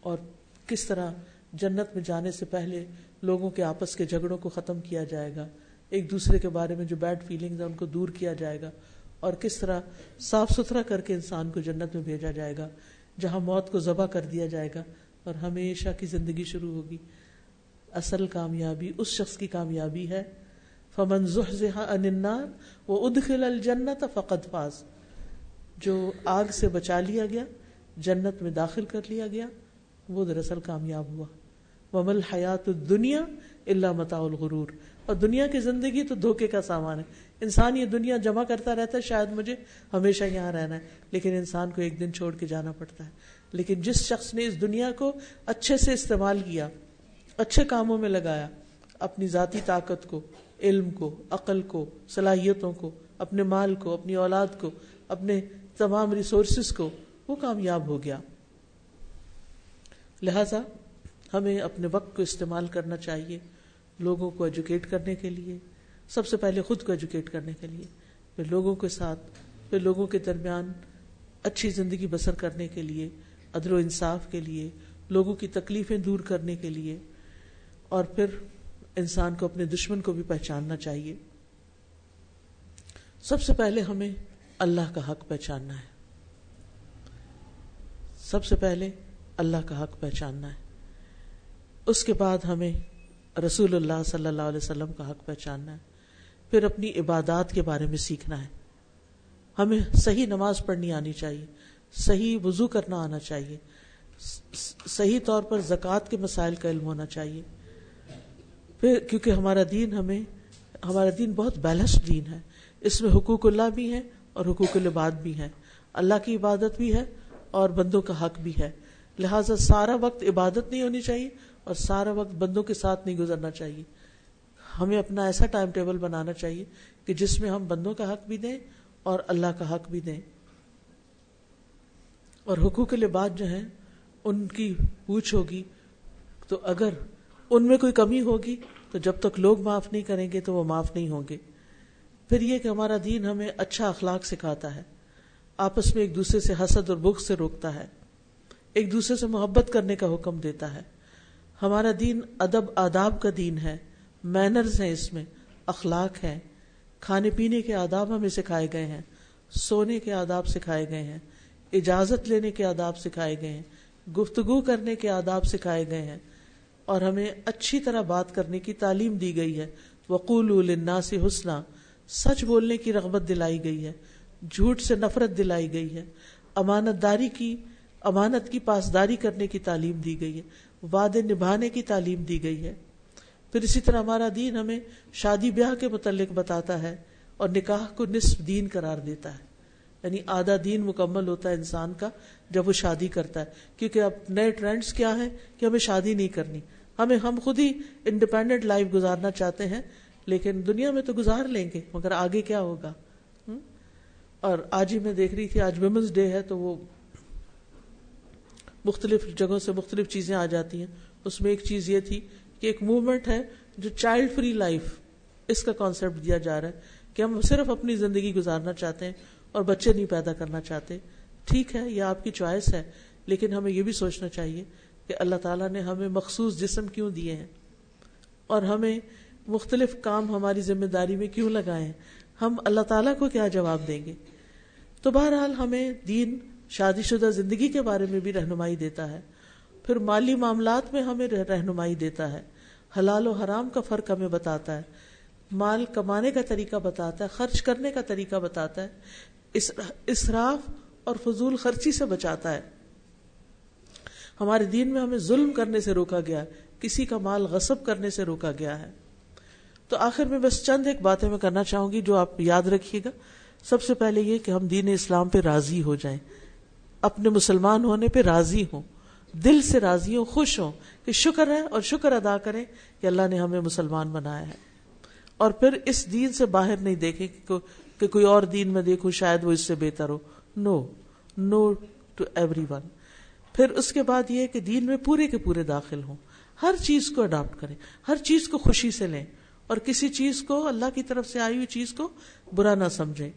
اور کس طرح جنت میں جانے سے پہلے لوگوں کے آپس کے جھگڑوں کو ختم کیا جائے گا؟ ایک دوسرے کے بارے میں جو بیڈ فیلنگز ہیں ان کو دور کیا جائے گا اور کس طرح صاف ستھرا کر کے انسان کو جنت میں بھیجا جائے گا، جہاں موت کو ذبح کر دیا جائے گا اور ہمیشہ کی زندگی شروع ہوگی۔ اصل کامیابی، اس شخص کی کامیابی ہے۔ فمن عن النار وہ ادخل الجنت فقط فاز۔ جو آگ سے بچا لیا گیا، جنت میں داخل کر لیا گیا، وہ دراصل کامیاب ہوا۔ ومل حیات دنیا اللہ متا الغرور۔ اور دنیا کی زندگی تو دھوکے کا سامان ہے۔ انسان یہ دنیا جمع کرتا رہتا ہے، شاید مجھے ہمیشہ یہاں رہنا ہے، لیکن انسان کو ایک دن چھوڑ کے جانا پڑتا ہے۔ لیکن جس شخص نے اس دنیا کو اچھے سے استعمال کیا اچھے کاموں میں لگایا، اپنی ذاتی طاقت کو، علم کو، عقل کو، صلاحیتوں کو، اپنے مال کو، اپنی اولاد کو، اپنے تمام ریسورسز کو، وہ کامیاب ہو گیا۔ لہذا ہمیں اپنے وقت کو استعمال کرنا چاہیے، لوگوں کو ایجوکیٹ کرنے کے لیے، سب سے پہلے خود کو ایجوکیٹ کرنے کے لیے، پھر لوگوں کے ساتھ، پھر لوگوں کے درمیان اچھی زندگی بسر کرنے کے لیے، عدل و انصاف کے لیے، لوگوں کی تکلیفیں دور کرنے کے لیے اور پھر انسان کو اپنے دشمن کو بھی پہچاننا چاہیے۔ سب سے پہلے ہمیں اللہ کا حق پہچاننا ہے۔ سب سے پہلے اللہ کا حق پہچاننا ہے۔ اس کے بعد ہمیں رسول اللہ صلی اللہ علیہ وسلم کا حق پہچاننا ہے۔ پھر اپنی عبادات کے بارے میں سیکھنا ہے۔ ہمیں صحیح نماز پڑھنی آنی چاہیے۔ صحیح وضو کرنا آنا چاہیے۔ صحیح طور پر زکوٰۃ کے مسائل کا علم ہونا چاہیے۔ پھر کیونکہ ہمارا دین ہمیں، ہمارا دین بہت بیلنسڈ دین ہے۔ اس میں حقوق اللہ بھی ہے اور حقوق العباد بھی ہے اللہ کی عبادت بھی ہے اور بندوں کا حق بھی ہے۔ لہٰذا سارا وقت عبادت نہیں ہونی چاہیے اور سارا وقت بندوں کے ساتھ نہیں گزرنا چاہیے۔ ہمیں اپنا ایسا ٹائم ٹیبل بنانا چاہیے کہ جس میں ہم بندوں کا حق بھی دیں اور اللہ کا حق بھی دیں۔ اور حقوق العباد جو ہیں، ان کی پوچھ ہوگی تو اگر ان میں کوئی کمی ہوگی تو جب تک لوگ معاف نہیں کریں گے تو وہ معاف نہیں ہوں گے۔ پھر یہ کہ ہمارا دین ہمیں اچھا اخلاق سکھاتا ہے۔ آپس میں ایک دوسرے سے حسد اور بخ سے روکتا ہے۔ ایک دوسرے سے محبت کرنے کا حکم دیتا ہے۔ ہمارا دین ادب، آداب کا دین ہے۔ مینرز ہیں اس میں۔ اخلاق ہے کھانے پینے کے آداب ہمیں سکھائے گئے ہیں۔ سونے کے آداب سکھائے گئے ہیں۔ اجازت لینے کے آداب سکھائے گئے ہیں۔ گفتگو کرنے کے آداب سکھائے گئے ہیں۔ اور ہمیں اچھی طرح بات کرنے کی تعلیم دی گئی ہے۔ وقول النا سے حسنہ سچ بولنے کی رغبت دلائی گئی ہے۔ جھوٹ سے نفرت دلائی گئی ہے۔ امانت داری کی امانت کی پاسداری کرنے کی تعلیم دی گئی ہے۔ وعدے نبھانے کی تعلیم دی گئی ہے۔ پھر اسی طرح ہمارا دین ہمیں شادی بیاہ کے متعلق بتاتا ہے اور نکاح کو نصف دین قرار دیتا ہے۔ یعنی آدھا دین مکمل ہوتا ہے انسان کا جب وہ شادی کرتا ہے۔ کیونکہ اب نئے ٹرینڈز کیا ہیں کہ ہمیں شادی نہیں کرنی۔ ہمیں ہم خود ہی انڈیپینڈنٹ لائف گزارنا چاہتے ہیں، لیکن دنیا میں تو گزار لیں گے، مگر آگے کیا ہوگا؟ اور آج ہی میں دیکھ رہی تھی، آج ویمنس ڈے ہے تو وہ مختلف جگہوں سے مختلف چیزیں آ جاتی ہیں۔ اس میں ایک چیز یہ تھی کہ ایک موومنٹ ہے جو چائلڈ فری لائف اس کا کانسیپٹ دیا جا رہا ہے کہ ہم صرف اپنی زندگی گزارنا چاہتے ہیں اور بچے نہیں پیدا کرنا چاہتے۔ ٹھیک ہے، یہ آپ کی چوائس ہے، لیکن ہمیں یہ بھی سوچنا چاہیے کہ اللہ تعالیٰ نے ہمیں مخصوص جسم کیوں دیے ہیں؟ اور ہمیں مختلف کام ہماری ذمہ داری میں کیوں لگائے ہیں؟ ہم اللہ تعالیٰ کو کیا جواب دیں گے؟ تو بہرحال ہمیں دین شادی شدہ زندگی کے بارے میں بھی رہنمائی دیتا ہے۔ پھر مالی معاملات میں ہمیں رہنمائی دیتا ہے۔ حلال و حرام کا فرق ہمیں بتاتا ہے۔ مال کمانے کا طریقہ بتاتا ہے، خرچ کرنے کا طریقہ بتاتا ہے۔ اسراف اور فضول خرچی سے بچاتا ہے۔ ہمارے دین میں ہمیں ظلم کرنے سے روکا گیا ہے، کسی کا مال غصب کرنے سے روکا گیا ہے۔ تو آخر میں بس چند ایک باتیں میں کرنا چاہوں گی جو آپ یاد رکھیے گا۔ سب سے پہلے یہ کہ ہم دین اسلام پہ راضی ہو جائیں۔ اپنے مسلمان ہونے پہ راضی ہوں۔ دل سے راضی ہوں، خوش ہوں کہ شکر ہے اور شکر ادا کریں کہ اللہ نے ہمیں مسلمان بنایا ہے۔ اور پھر اس دین سے باہر نہیں دیکھیں کہ کوئی اور دین میں دیکھوں، شاید وہ اس سے بہتر ہو۔ No no to every one پھر اس کے بعد یہ کہ دین میں پورے کے پورے داخل ہوں۔ ہر چیز کو اڈاپٹ کریں، ہر چیز کو خوشی سے لیں اور کسی چیز کو اللہ کی طرف سے آئی ہوئی چیز کو برا نہ سمجھیں۔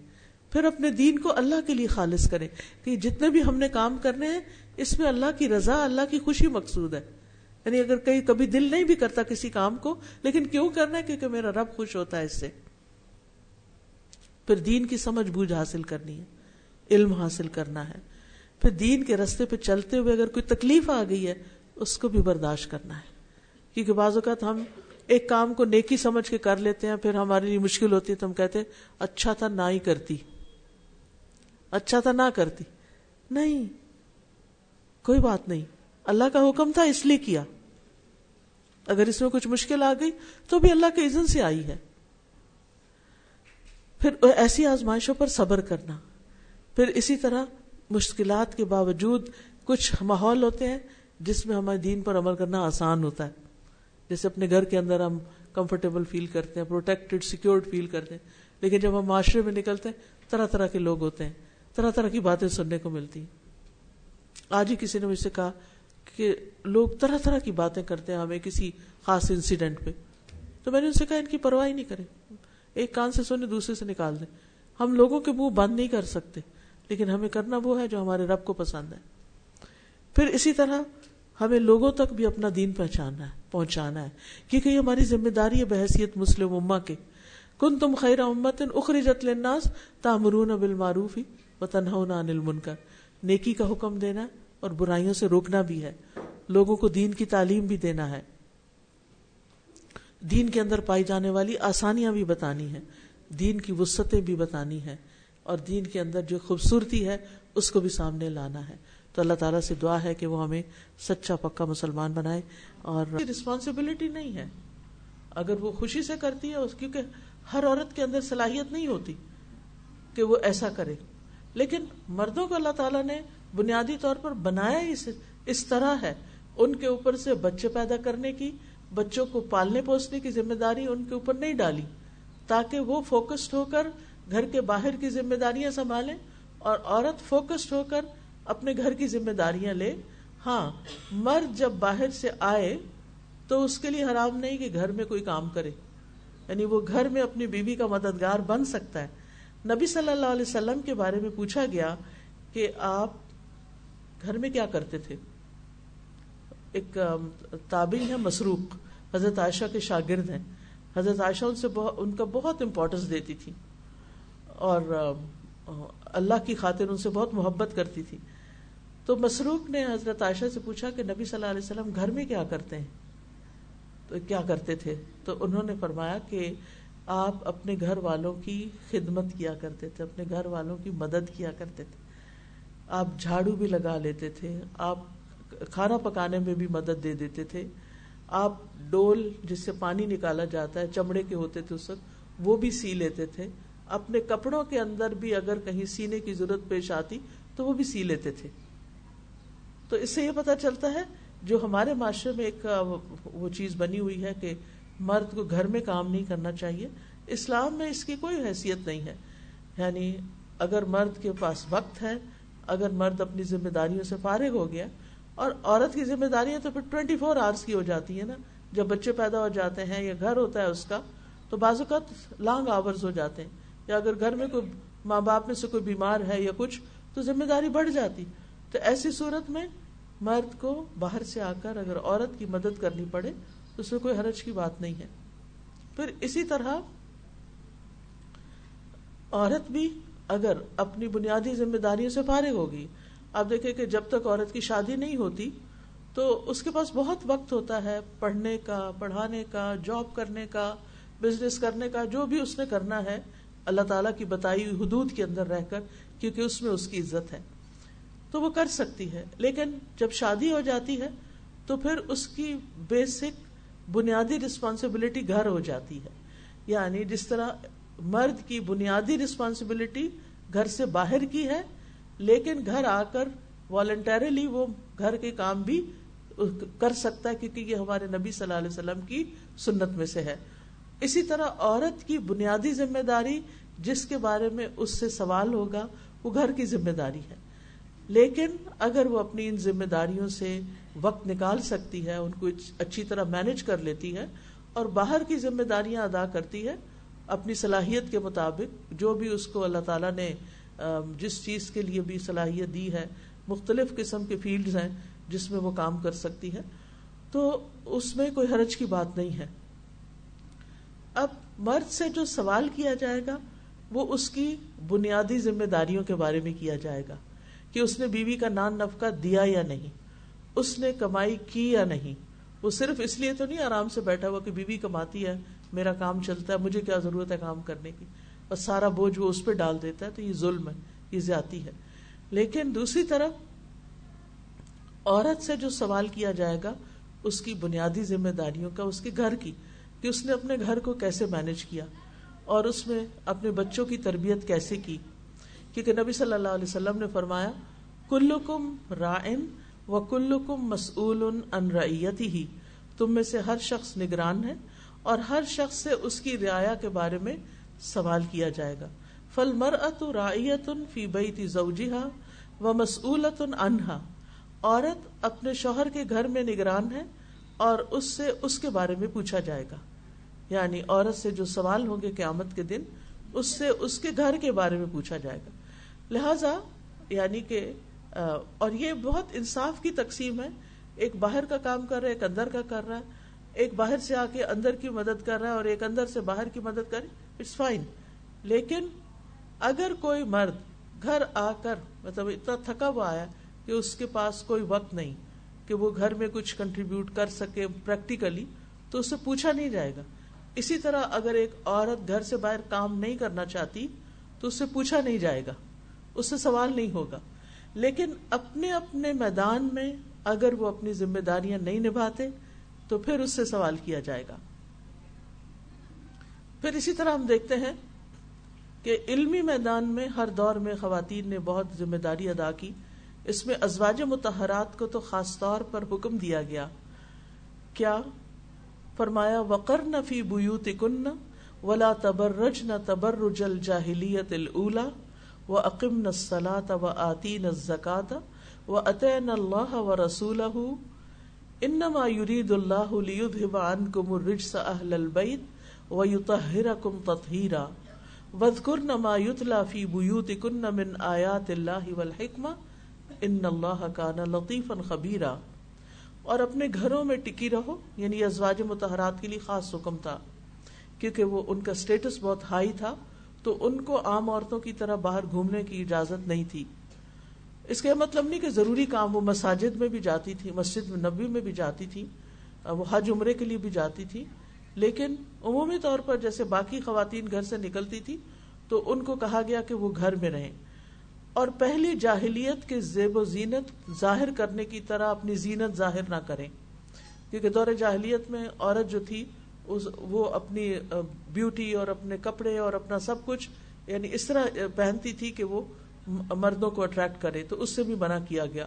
پھر اپنے دین کو اللہ کے لیے خالص کریں کہ جتنے بھی ہم نے کام کرنے ہیں، اس میں اللہ کی رضا، اللہ کی خوشی مقصود ہے۔ یعنی اگر کہیں کبھی دل نہیں بھی کرتا کسی کام کو، لیکن کیوں کرنا ہے؟ کیونکہ میرا رب خوش ہوتا ہے اس سے۔ پھر دین کی سمجھ بوجھ حاصل کرنی ہے، علم حاصل کرنا ہے۔ پھر دین کے رستے پہ چلتے ہوئے اگر کوئی تکلیف آ گئی ہے، اس کو بھی برداشت کرنا ہے۔ کیونکہ بعض اوقات ہم ایک کام کو نیکی سمجھ کے کر لیتے ہیں، پھر ہمارے لیے مشکل ہوتی ہے تو ہم کہتے ہیں اچھا تھا نہ ہی کرتی۔ اچھا تھا نہ کرتی۔ نہیں، کوئی بات نہیں۔ اللہ کا حکم تھا، اس لیے کیا۔ اگر اس میں کچھ مشکل آ گئی تو بھی اللہ کے عزن سے آئی ہے۔ پھر ایسی آزمائشوں پر صبر کرنا۔ پھر اسی طرح مشکلات کے باوجود کچھ ماحول ہوتے ہیں جس میں ہمارے دین پر عمل کرنا آسان ہوتا ہے۔ جیسے اپنے گھر کے اندر ہم کمفرٹیبل فیل کرتے ہیں پروٹیکٹڈ سیکورڈ فیل کرتے ہیں۔ لیکن جب ہم معاشرے میں نکلتے ہیں، طرح طرح کے لوگ ہوتے ہیں، طرح طرح کی باتیں سننے کو ملتی ہیں۔ آج ہی کسی نے مجھ سے کہا کہ لوگ طرح طرح کی باتیں کرتے ہیں ہمیں کسی خاص انسیڈنٹ پہ۔ تو میں نے ان سے کہا، ان کی پرواہ نہیں کرے ایک کان سے سونے دوسرے سے نکال دیں۔ ہم لوگوں کے منہ بند نہیں کر سکتے۔ لیکن ہمیں کرنا وہ ہے جو ہمارے رب کو پسند ہے۔ پھر اسی طرح ہمیں لوگوں تک بھی اپنا دین پہچاننا ہے، پہنچانا ہے۔ کیونکہ یہ ہماری ذمہ داری ہے بحثیت مسلم اما کے۔ کن تم خیر امت اخرجت للناس تامرون بالمعروف و تنہون عن المنکر۔ نیکی کا حکم دینا اور برائیوں سے روکنا بھی ہے۔ لوگوں کو دین کی تعلیم بھی دینا ہے۔ دین کے اندر پائی جانے والی آسانیاں بھی بتانی ہیں۔ دین کی وسطیں بھی بتانی ہیں۔ اور دین کے اندر جو خوبصورتی ہے، اس کو بھی سامنے لانا ہے۔ تو اللہ تعالیٰ سے دعا ہے کہ وہ ہمیں سچا پکا مسلمان بنائے اور رسپانسبلٹی نہیں ہے۔ اگر وہ خوشی سے کرتی ہے کیونکہ ہر عورت کے اندر صلاحیت نہیں ہوتی کہ وہ ایسا کرے۔ لیکن مردوں کو اللہ تعالیٰ نے بنیادی طور پر بنایا اس اس طرح ہے۔ ان کے اوپر سے بچے پیدا کرنے کی، بچوں کو پالنے پوسنے کی ذمہ داری ان کے اوپر نہیں ڈالی، تاکہ وہ فوکسڈ ہو کر گھر کے باہر کی ذمہ داریاں سنبھالے اور عورت فوکسڈ ہو کر اپنے گھر کی ذمہ داریاں لے۔ ہاں مرد جب باہر سے آئے تو اس کے لیے حرام نہیں کہ گھر میں کوئی کام کرے۔ یعنی وہ گھر میں اپنی بیوی کا مددگار بن سکتا ہے۔ نبی صلی اللہ علیہ وسلم کے بارے میں پوچھا گیا کہ آپ گھر میں کیا کرتے تھے؟ ایک تابعی ہے مسروق۔ حضرت عائشہ کے شاگرد ہیں۔ حضرت عائشہ ان سے ان کا بہت امپورٹینس دیتی تھی اور اللہ کی خاطر ان سے بہت محبت کرتی تھی۔ تو مسروق نے حضرت عائشہ سے پوچھا کہ نبی صلی اللہ علیہ وسلم گھر میں کیا کرتے ہیں؟ تو کیا کرتے تھے؟ تو انہوں نے فرمایا کہ آپ اپنے گھر والوں کی خدمت کیا کرتے تھے، اپنے گھر والوں کی مدد کیا کرتے تھے۔ آپ جھاڑو بھی لگا لیتے تھے، آپ کھانا پکانے میں بھی مدد دے دیتے تھے۔ آپ ڈول جس سے پانی نکالا جاتا ہے، چمڑے کے ہوتے تھے اس وقت، وہ بھی سی لیتے تھے۔ اپنے کپڑوں کے اندر بھی اگر کہیں سینے کی ضرورت پیش آتی تو وہ بھی سی لیتے تھے۔ تو اس سے یہ پتا چلتا ہے جو ہمارے معاشرے میں ایک وہ چیز بنی ہوئی ہے کہ مرد کو گھر میں کام نہیں کرنا چاہیے۔ اسلام میں اس کی کوئی حیثیت نہیں ہے۔ یعنی اگر مرد کے پاس وقت ہے، اگر مرد اپنی ذمہ داریوں سے فارغ ہو گیا، اور عورت کی ذمہ داریاں تو پھر ٹوینٹی فور آورس کی ہو جاتی ہے نا۔ جب بچے پیدا ہو جاتے ہیں یا گھر ہوتا ہے اس کا، تو بعض اوقات لانگ آورز ہو جاتے ہیں۔ یا اگر گھر میں کوئی ماں باپ میں سے کوئی بیمار ہے یا کچھ، تو ذمہ داری بڑھ جاتی۔ تو ایسی صورت میں مرد کو باہر سے آ کر اگر عورت کی مدد کرنی پڑے، تو اس میں کوئی حرج کی بات نہیں ہے۔ پھر اسی طرح عورت بھی اگر اپنی بنیادی ذمہ داریوں سے فارغ ہوگی، آپ دیکھیں کہ جب تک عورت کی شادی نہیں ہوتی، تو اس کے پاس بہت وقت ہوتا ہے پڑھنے کا، پڑھانے کا، جاب کرنے کا بزنس کرنے کا، جو بھی اس نے کرنا ہے اللہ تعالیٰ کی بتائی ہوئی حدود کے اندر رہ کر، کیونکہ اس میں اس کی عزت ہے۔ تو وہ کر سکتی ہے، لیکن جب شادی ہو جاتی ہے، تو پھر اس کی بیسک بنیادی رسپانسبلٹی گھر ہو جاتی ہے۔ یعنی جس طرح مرد کی بنیادی رسپانسبلٹی گھر سے باہر کی ہے، لیکن گھر آ کر والنٹریلی وہ گھر کے کام بھی کر سکتا ہے، کیونکہ یہ ہمارے نبی صلی اللہ علیہ وسلم کی سنت میں سے ہے۔ اسی طرح عورت کی بنیادی ذمہ داری جس کے بارے میں اس سے سوال ہوگا، وہ گھر کی ذمہ داری ہے۔ لیکن اگر وہ اپنی ان ذمہ داریوں سے وقت نکال سکتی ہے، ان کو اچھی طرح مینج کر لیتی ہے اور باہر کی ذمہ داریاں ادا کرتی ہے، اپنی صلاحیت کے مطابق جو بھی اس کو اللہ تعالیٰ نے جس چیز کے لیے بھی صلاحیت دی ہے، مختلف قسم کے فیلڈز ہیں جس میں وہ کام کر سکتی ہے، تو اس میں کوئی حرج کی بات نہیں ہے۔ اب مرد سے جو سوال کیا جائے گا وہ اس کی بنیادی ذمہ داریوں کے بارے میں کیا جائے گا کہ اس نے بیوی کا نان نفقہ دیا یا نہیں، اس نے کمائی کی یا نہیں؟ وہ صرف اس لیے تو نہیں آرام سے بیٹھا ہوا کہ بیوی کماتی ہے، میرا کام چلتا ہے، مجھے کیا ضرورت ہے کام کرنے کی؟ اور سارا بوجھ وہ اس پہ ڈال دیتا ہے، تو یہ ظلم ہے، یہ زیادتی ہے۔ لیکن دوسری طرف عورت سے جو سوال کیا جائے گا، اس کی بنیادی ذمہ داریوں کا، اس کے گھر کی، کہ اس نے اپنے گھر کو کیسے مینج کیا؟ اور اس میں اپنے بچوں کی تربیت کیسے کی؟ کیونکہ نبی صلی اللہ علیہ وسلم نے فرمایا، کلکم رائن و کلکم مسعول ان ریتی ہی تم میں سے ہر شخص نگران ہے اور ہر شخص سے اس کی رعایا کے بارے میں سوال کیا جائے گا۔ فل مر ات رایت فی بیتی زوجہا و مسعولت انہا عورت اپنے شوہر کے گھر میں نگران ہے اور اس سے اس کے بارے میں پوچھا جائے گا۔ یعنی عورت سے جو سوال ہوں گے قیامت کے دن، اس سے اس کے گھر کے بارے میں پوچھا جائے گا۔ لہذا یعنی کہ اور یہ بہت انصاف کی تقسیم ہے۔ ایک باہر کا کام کر رہا ہے، ایک اندر کا کر رہا ہے۔ ایک باہر سے آ کے اندر کی مدد کر رہا ہے اور ایک اندر سے باہر کی مدد کرے اٹس فائن لیکن، اگر کوئی مرد گھر آ کر مطلب اتنا تھکا ہوا آیا کہ اس کے پاس کوئی وقت نہیں، کہ وہ گھر میں کچھ کنٹریبیوٹ کر سکے پریکٹیکلی تو اس سے پوچھا نہیں جائے گا۔ اسی طرح اگر ایک عورت گھر سے باہر کام نہیں کرنا چاہتی تو اس سے پوچھا نہیں جائے گا، اس سے سوال نہیں ہوگا۔ لیکن اپنے اپنے میدان میں اگر وہ اپنی ذمہ داریاں نہیں نبھاتے تو پھر اس سے سوال کیا جائے گا۔ پھر اسی طرح ہم دیکھتے ہیں کہ علمی میدان میں ہر دور میں خواتین نے بہت ذمہ داری ادا کی۔ اس میں ازواج متحرات کو تو خاص طور پر حکم دیا گیا۔ کیا فرمایا وقر نہ فی بوت کن ولا تبرج نہ تبرج الجاہلیت الا و عقم نہ سلاط و آتی نہ زکات و عطین اللہ و رسول انما يريد الله ليذهب عنكم الرجس اهل البيت ويطهركم تطهيرا واذكرن ما يتلى في بيوتكن من آيات الله والحكمه ان اللہ کا نا لطیف خبیرہ اور اپنے گھروں میں ٹکی رہو یعنی ازواج متحرات کے لیے خاص حکم تھا۔ کیونکہ وہ ان کا اسٹیٹس بہت ہائی تھا، تو ان کو عام عورتوں کی طرح باہر گھومنے کی اجازت نہیں تھی۔ اس کا مطلب نہیں کہ ضروری کام وہ مساجد میں بھی جاتی تھی، مسجد نبی میں بھی جاتی تھی، وہ حج عمرے کے لیے بھی جاتی تھی۔ لیکن عمومی طور پر جیسے باقی خواتین گھر سے نکلتی تھی، تو ان کو کہا گیا کہ وہ گھر میں رہیں۔ اور پہلی جاہلیت کے زیب و زینت ظاہر کرنے کی طرح اپنی زینت ظاہر نہ کریں۔ کیونکہ دور جاہلیت میں عورت جو تھی وہ اپنی بیوٹی اور اپنے کپڑے اور اپنا سب کچھ یعنی اس طرح پہنتی تھی کہ وہ مردوں کو اٹریکٹ کرے، تو اس سے بھی منع کیا گیا۔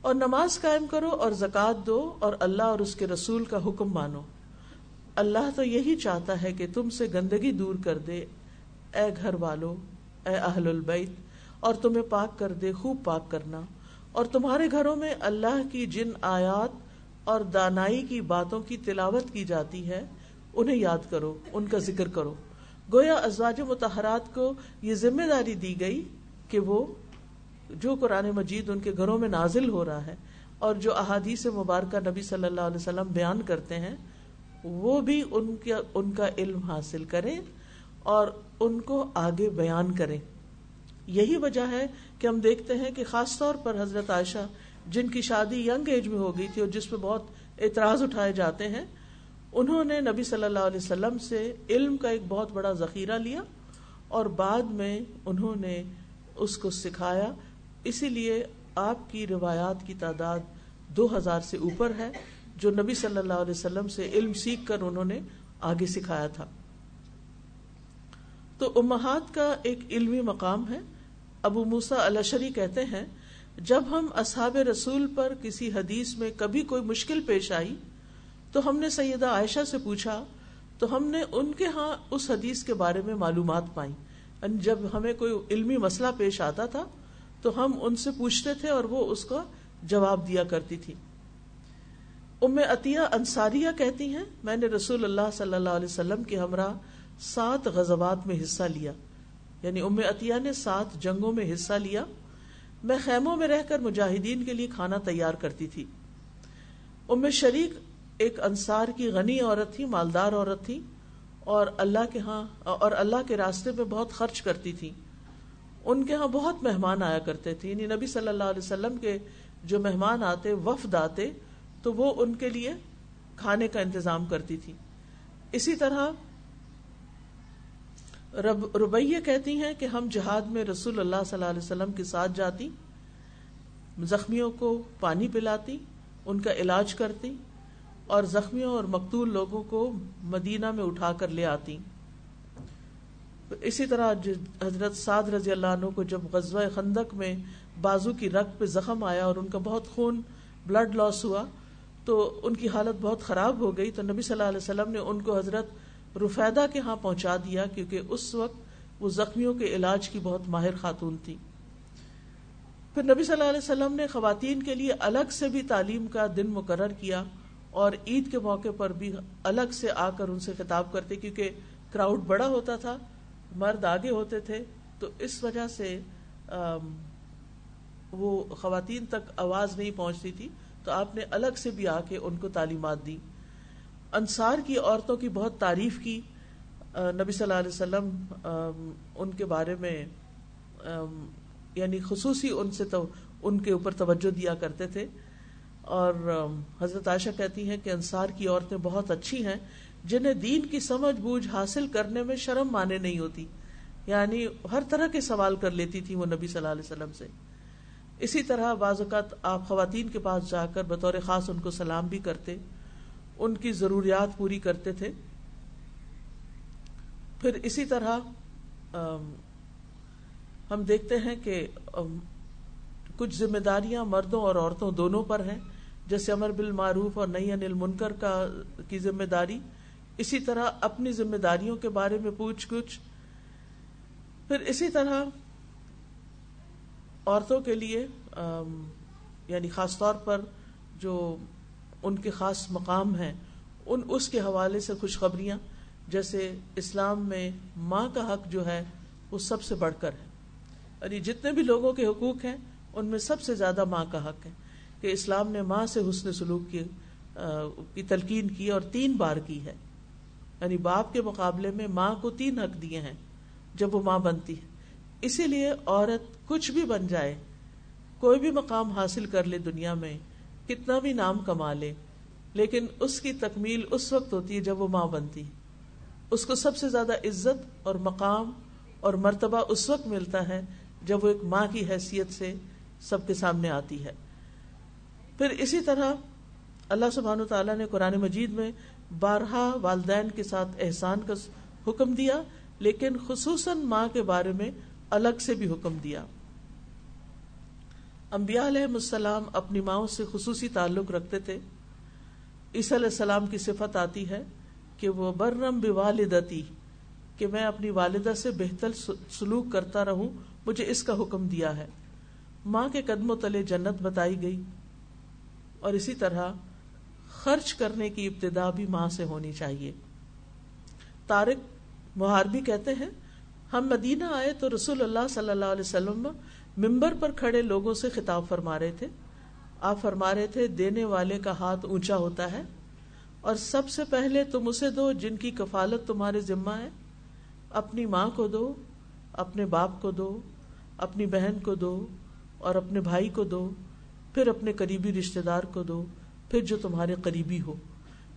اور نماز قائم کرو اور زکات دو اور اللہ اور اس کے رسول کا حکم مانو۔ اللہ تو یہی چاہتا ہے کہ تم سے گندگی دور کر دے۔ اے گھر والو، اے اہل البیت اور تمہیں پاک کر دے، خوب پاک کرنا۔ اور تمہارے گھروں میں اللہ کی جن آیات اور دانائی کی باتوں کی تلاوت کی جاتی ہے، انہیں یاد کرو، ان کا ذکر کرو۔ گویا ازواج متحرات کو یہ ذمہ داری دی گئی کہ وہ، جو قرآن مجید ان کے گھروں میں نازل ہو رہا ہے اور جو احادیث مبارکہ نبی صلی اللہ علیہ وسلم بیان کرتے ہیں، وہ بھی ان کا ان کا علم حاصل کریں اور ان کو آگے بیان کریں۔ یہی وجہ ہے کہ ہم دیکھتے ہیں کہ خاص طور پر حضرت عائشہ، جن کی شادی ینگ ایج میں ہو گئی تھی اور جس پہ بہت اعتراض اٹھائے جاتے ہیں، انہوں نے نبی صلی اللہ علیہ وسلم سے علم کا ایک بہت بڑا ذخیرہ لیا اور بعد میں انہوں نے اس کو سکھایا۔ اسی لیے آپ کی روایات کی تعداد دو ہزار سے اوپر ہے، جو نبی صلی اللہ علیہ وسلم سے علم سیکھ کر انہوں نے آگے سکھایا تھا۔ تو امہات کا ایک علمی مقام ہے۔ ابو موسا الشری کہتے ہیں، جب ہم اصحاب رسول پر کسی حدیث میں کبھی کوئی مشکل پیش آئی، تو ہم نے سیدہ عائشہ سے پوچھا، تو ہم نے ان کے ہاں اس حدیث کے بارے میں معلومات پائی۔ جب ہمیں کوئی علمی مسئلہ پیش آتا تھا، تو ہم ان سے پوچھتے تھے اور وہ اس کا جواب دیا کرتی تھی۔ ام عطیہ انصاریہ کہتی ہیں، میں نے رسول اللہ صلی اللہ علیہ وسلم کے ہمراہ سات غزوات میں حصہ لیا۔ یعنی ام عطیہ نے سات جنگوں میں حصہ لیا۔ میں خیموں میں رہ کر مجاہدین کے لیے کھانا تیار کرتی تھی۔ ام شریک ایک انصار کی غنی عورت تھی، مالدار عورت تھی اور اللہ کے ہاں اور اللہ کے راستے میں بہت خرچ کرتی تھی۔ ان کے ہاں بہت مہمان آیا کرتے تھے۔ یعنی نبی صلی اللہ علیہ وسلم کے جو مہمان آتے، وفد آتے، تو وہ ان کے لیے کھانے کا انتظام کرتی تھی۔ اسی طرح رب ربیہ کہتی ہیں کہ ہم جہاد میں رسول اللہ صلی اللہ علیہ وسلم کے ساتھ جاتی، زخمیوں کو پانی پلاتی، ان کا علاج کرتی اور زخمیوں اور مقتول لوگوں کو مدینہ میں اٹھا کر لے آتی۔ اسی طرح حضرت سعد رضی اللہ عنہ کو جب غزوہ خندق میں بازو کی رگ پہ زخم آیا اور ان کا بہت خون بلڈ لاس ہوا، تو ان کی حالت بہت خراب ہو گئی۔ تو نبی صلی اللہ علیہ وسلم نے ان کو حضرت رفیدہ کے ہاں پہنچا دیا کیونکہ اس وقت وہ زخمیوں کے علاج کی بہت ماہر خاتون تھی۔ پھر نبی صلی اللہ علیہ وسلم نے خواتین کے لیے الگ سے بھی تعلیم کا دن مقرر کیا اور عید کے موقع پر بھی الگ سے آ کر ان سے خطاب کرتے کیونکہ کراؤڈ بڑا ہوتا تھا، مرد آگے ہوتے تھے، تو اس وجہ سے وہ خواتین تک آواز نہیں پہنچتی تھی۔ تو آپ نے الگ سے بھی آ کے ان کو تعلیمات دی۔ انصار کی عورتوں کی بہت تعریف کی۔ نبی صلی اللہ علیہ وسلم ان کے بارے میں یعنی خصوصی ان سے تو ان کے اوپر توجہ دیا کرتے تھے۔ اور حضرت عائشہ کہتی ہیں کہ انصار کی عورتیں بہت اچھی ہیں، جنہیں دین کی سمجھ بوجھ حاصل کرنے میں شرم مانے نہیں ہوتی۔ یعنی ہر طرح کے سوال کر لیتی تھی وہ نبی صلی اللہ علیہ وسلم سے۔ اسی طرح بعض اوقات آپ خواتین کے پاس جا کر بطور خاص ان کو سلام بھی کرتے۔ ان کی ضروریات پوری کرتے تھے۔ پھر اسی طرح ہم دیکھتے ہیں کہ کچھ ذمہ داریاں مردوں اور عورتوں دونوں پر ہیں۔ جیسے امر بل معروف اور نئی انل منکر کا، کی ذمہ داری۔ اسی طرح اپنی ذمہ داریوں کے بارے میں پوچھ گچھ۔ پھر اسی طرح عورتوں کے لیے یعنی خاص طور پر جو ان کے خاص مقام ہیں، ان، اس کے حوالے سے خوشخبریاں، جیسے اسلام میں ماں کا حق جو ہے، وہ سب سے بڑھ کر ہے۔ یعنی جتنے بھی لوگوں کے حقوق ہیں، ان میں سب سے زیادہ ماں کا حق ہے کہ اسلام نے ماں سے حسن سلوک کی کی تلقین کی اور تین بار کی ہے۔ یعنی باپ کے مقابلے میں ماں کو تین حق دیے ہیں، جب وہ ماں بنتی ہے۔ اسی لیے عورت کچھ بھی بن جائے، کوئی بھی مقام حاصل کر لے دنیا میں کتنا بھی نام کما لے، لیکن اس کی تکمیل اس وقت ہوتی ہے جب وہ ماں بنتی۔ اس کو سب سے زیادہ عزت اور مقام اور مرتبہ اس وقت ملتا ہے جب وہ ایک ماں کی حیثیت سے سب کے سامنے آتی ہے۔ پھر اسی طرح اللہ سبحان تعالیٰ نے قرآن مجید میں بارہا والدین کے ساتھ احسان کا حکم دیا، لیکن خصوصاً ماں کے بارے میں الگ سے بھی حکم دیا۔ انبیاء علیہ السلام اپنی ماؤں سے خصوصی تعلق رکھتے تھے۔ عیسی علیہ السلام کی صفت آتی ہے کہ وہ برم بوالدتی، کہ میں اپنی والدہ سے بہتر سلوک کرتا رہوں، مجھے اس کا حکم دیا ہے۔ ماں کے قدموں تلے جنت بتائی گئی اور اسی طرح خرچ کرنے کی ابتدا بھی ماں سے ہونی چاہیے۔ تارک محاربی کہتے ہیں، ہم مدینہ آئے تو رسول اللہ صلی اللہ علیہ وسلم ممبر پر کھڑے لوگوں سے خطاب فرما رہے تھے۔ آپ فرما رہے تھے، دینے والے کا ہاتھ اونچا ہوتا ہے، اور سب سے پہلے تم اسے دو جن کی کفالت تمہارے ذمہ ہے۔ اپنی ماں کو دو، اپنے باپ کو دو، اپنی بہن کو دو، اور اپنے بھائی کو دو، پھر اپنے قریبی رشتے دار کو دو، پھر جو تمہارے قریبی ہو۔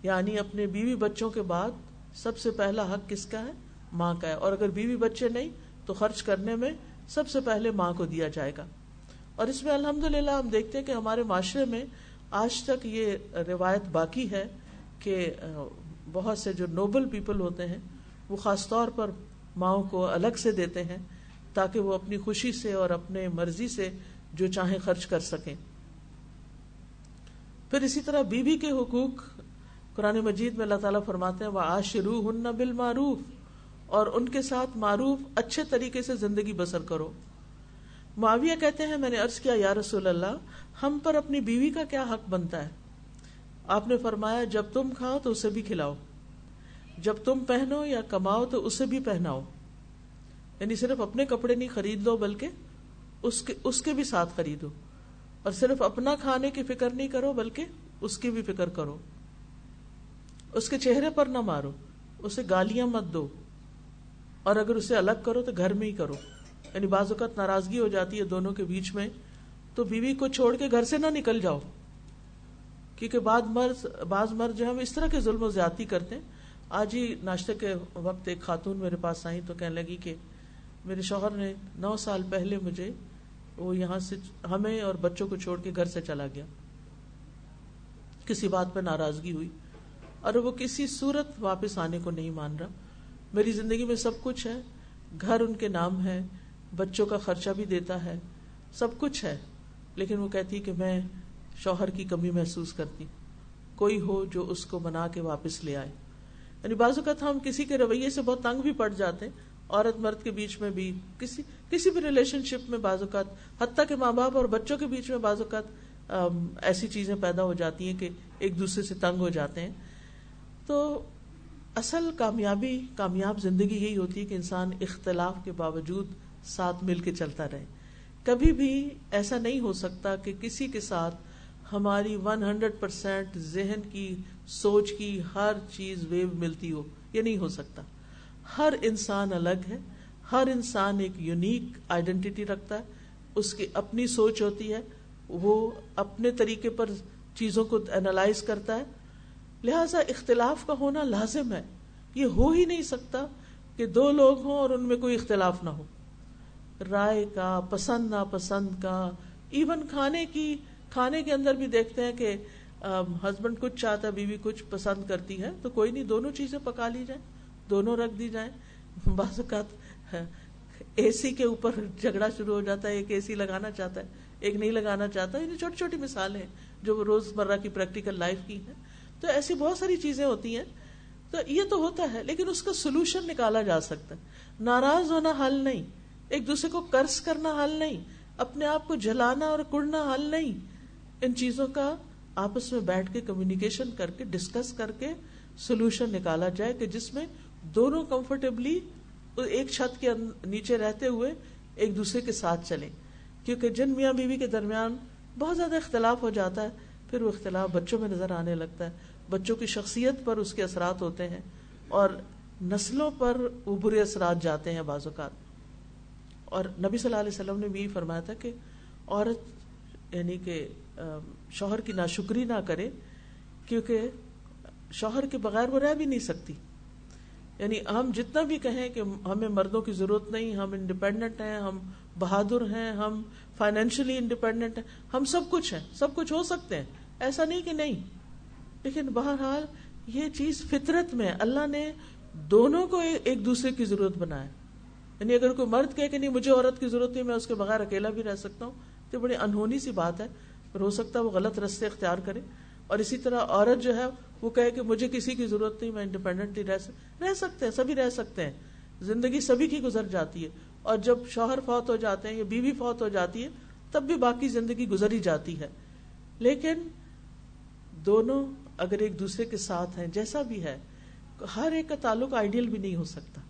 یعنی اپنے بیوی بچوں کے بعد سب سے پہلا حق کس کا ہے؟ ماں کا ہے۔ اور اگر بیوی بچے نہیں، تو خرچ کرنے میں سب سے پہلے ماں کو دیا جائے گا۔ اور اس میں الحمد للہ ہم دیکھتے ہیں کہ ہمارے معاشرے میں آج تک یہ روایت باقی ہے کہ بہت سے جو نوبل پیپل ہوتے ہیں، وہ خاص طور پر ماؤں کو الگ سے دیتے ہیں تاکہ وہ اپنی خوشی سے اور اپنے مرضی سے جو چاہیں خرچ کر سکیں۔ پھر اسی طرح بیوی کے حقوق قرآن مجید میں اللہ تعالیٰ فرماتے ہیں وہ آشرو ہن بال معروف اور ان کے ساتھ معروف اچھے طریقے سے زندگی بسر کرو۔ معاویہ کہتے ہیں، میں نے عرض کیا، یا رسول اللہ، ہم پر اپنی بیوی کا کیا حق بنتا ہے؟ آپ نے فرمایا، جب تم کھاؤ تو اسے بھی کھلاؤ، جب تم پہنو یا کماؤ تو اسے بھی پہناؤ۔ یعنی صرف اپنے کپڑے نہیں خرید لو، بلکہ اس کے اس کے بھی ساتھ خریدو۔ اور صرف اپنا کھانے کی فکر نہیں کرو، بلکہ اس کی بھی فکر کرو۔ اس کے چہرے پر نہ مارو، اسے گالیاں مت دو۔ اور اگر اسے الگ کرو تو گھر میں ہی کرو۔ یعنی بعض اوقات ناراضگی ہو جاتی ہے دونوں کے بیچ میں۔ تو بیوی کو چھوڑ کے گھر سے نہ نکل جاؤ۔ کیونکہ بعض مرد بعض مرد جو ہم اس طرح کے ظلم و زیادتی کرتے ہیں۔ آج ہی ناشتے کے وقت ایک خاتون میرے پاس آئی تو کہنے لگی کہ میرے شوہر نے نو سال پہلے مجھے وہ یہاں سے ہمیں اور بچوں کو چھوڑ کے گھر سے چلا گیا۔ کسی بات پہ ناراضگی ہوئی اور وہ کسی صورت واپس آنے کو نہیں مان رہا۔ میری زندگی میں سب کچھ ہے، گھر ان کے نام ہے بچوں کا خرچہ بھی دیتا ہے، سب کچھ ہے، لیکن وہ کہتی کہ میں شوہر کی کمی محسوس کرتی۔ کوئی ہو جو اس کو بنا کے واپس لے آئے۔ یعنی بعض اوقات ہم کسی کے رویے سے بہت تنگ بھی پڑ جاتے ہیں عورت مرد کے بیچ میں بھی، کسی کسی بھی ریلیشن شپ میں بعض اوقات، حتیٰ کے ماں باپ اور بچوں کے بیچ میں بعض اوقات ایسی چیزیں پیدا ہو جاتی ہیں کہ ایک دوسرے سے تنگ ہو جاتے ہیں۔ تو اصل کامیابی، کامیاب زندگی یہی ہوتی ہے کہ انسان اختلاف کے باوجود ساتھ مل کے چلتا رہے۔ کبھی بھی ایسا نہیں ہو سکتا کہ کسی کے ساتھ ہماری ون ہنڈریڈ پرسینٹ ذہن کی، سوچ کی ہر چیز ویو ملتی ہو، یہ نہیں ہو سکتا۔ ہر انسان الگ ہے، ہر انسان ایک یونیک آئیڈینٹی رکھتا ہے۔ اس کی اپنی سوچ ہوتی ہے، وہ اپنے طریقے پر چیزوں کو اینالائز کرتا ہے۔ لہذا اختلاف کا ہونا لازم ہے۔ یہ ہو ہی نہیں سکتا کہ دو لوگ ہوں اور ان میں کوئی اختلاف نہ ہو۔ رائے کا، پسند، ناپسند کا۔ ایون کھانے کی، کھانے کے اندر بھی دیکھتے ہیں کہ ہسبینڈ کچھ چاہتا ہے، بیوی کچھ پسند کرتی ہے، تو کوئی نہیں، دونوں چیزیں پکا لی جائیں، دونوں رکھ دی جائیں۔ بعض اوقات، اے سی کے اوپر جھگڑا شروع ہو جاتا ہے، ایک اے سی لگانا چاہتا ہے، ایک نہیں لگانا چاہتا۔ یعنی چھوٹی چھوٹی مثالیں جو روز مرہ کی پریکٹیکل لائف کی ہیں۔ تو ایسی بہت ساری چیزیں ہوتی ہیں، تو یہ تو ہوتا ہے، لیکن اس کا سولوشن نکالا جا سکتا ہے۔ ناراض ہونا حل نہیں، ایک دوسرے کو قرض کرنا حل نہیں، اپنے آپ کو جلانا اور کڑنا حل نہیں۔ ان چیزوں کا آپس میں بیٹھ کے کمیونیکیشن کر کے ڈسکس کر کے سولوشن نکالا جائے کہ جس میں دونوں کمفرٹیبلی ایک چھت کے نیچے رہتے ہوئے ایک دوسرے کے ساتھ چلیں۔ کیونکہ جن میاں بیوی کے درمیان بہت زیادہ اختلاف ہو جاتا ہے، پھر وہ اختلاف بچوں میں نظر آنے لگتا ہے۔ بچوں کی شخصیت پر اس کے اثرات ہوتے ہیں اور نسلوں پر وہ برے اثرات جاتے ہیں بعض اوقات۔ اور نبی صلی اللہ علیہ وسلم نے بھی یہی فرمایا تھا کہ عورت یعنی کہ شوہر کی ناشکری نہ کرے، کیونکہ شوہر کے بغیر وہ رہ بھی نہیں سکتی۔ یعنی ہم جتنا بھی کہیں کہ ہمیں مردوں کی ضرورت نہیں، ہم انڈیپینڈنٹ ہیں، ہم بہادر ہیں، ہم فائنینشلی انڈیپینڈنٹ ہیں، ہم سب کچھ ہیں، سب کچھ ہو سکتے ہیں۔ ایسا نہیں کہ نہیں۔ لیکن بہرحال یہ چیز فطرت میں اللہ نے دونوں کو ایک دوسرے کی ضرورت بنایا یعنی اگر کوئی مرد کہے کہ نہیں، مجھے عورت کی ضرورت نہیں، میں اس کے بغیر اکیلا بھی رہ سکتا ہوں، تو بڑی انہونی سی بات ہے۔ ہو سکتا ہے وہ غلط رستے اختیار کرے۔ اور اسی طرح عورت جو ہے، وہ کہے کہ مجھے کسی کی ضرورت نہیں، میں انڈیپینڈنٹلی رہ رہ سکتے ہیں، سبھی رہ سکتے ہیں۔ زندگی سبھی کی گزر جاتی ہے۔ اور جب شوہر فوت ہو جاتے ہیں یا بیوی فوت ہو جاتی ہے، تب بھی باقی زندگی گزری جاتی ہے۔ لیکن دونوں اگر ایک دوسرے کے ساتھ ہیں، جیسا بھی ہے، ہر ایک کا تعلق آئیڈیل بھی نہیں ہو سکتا۔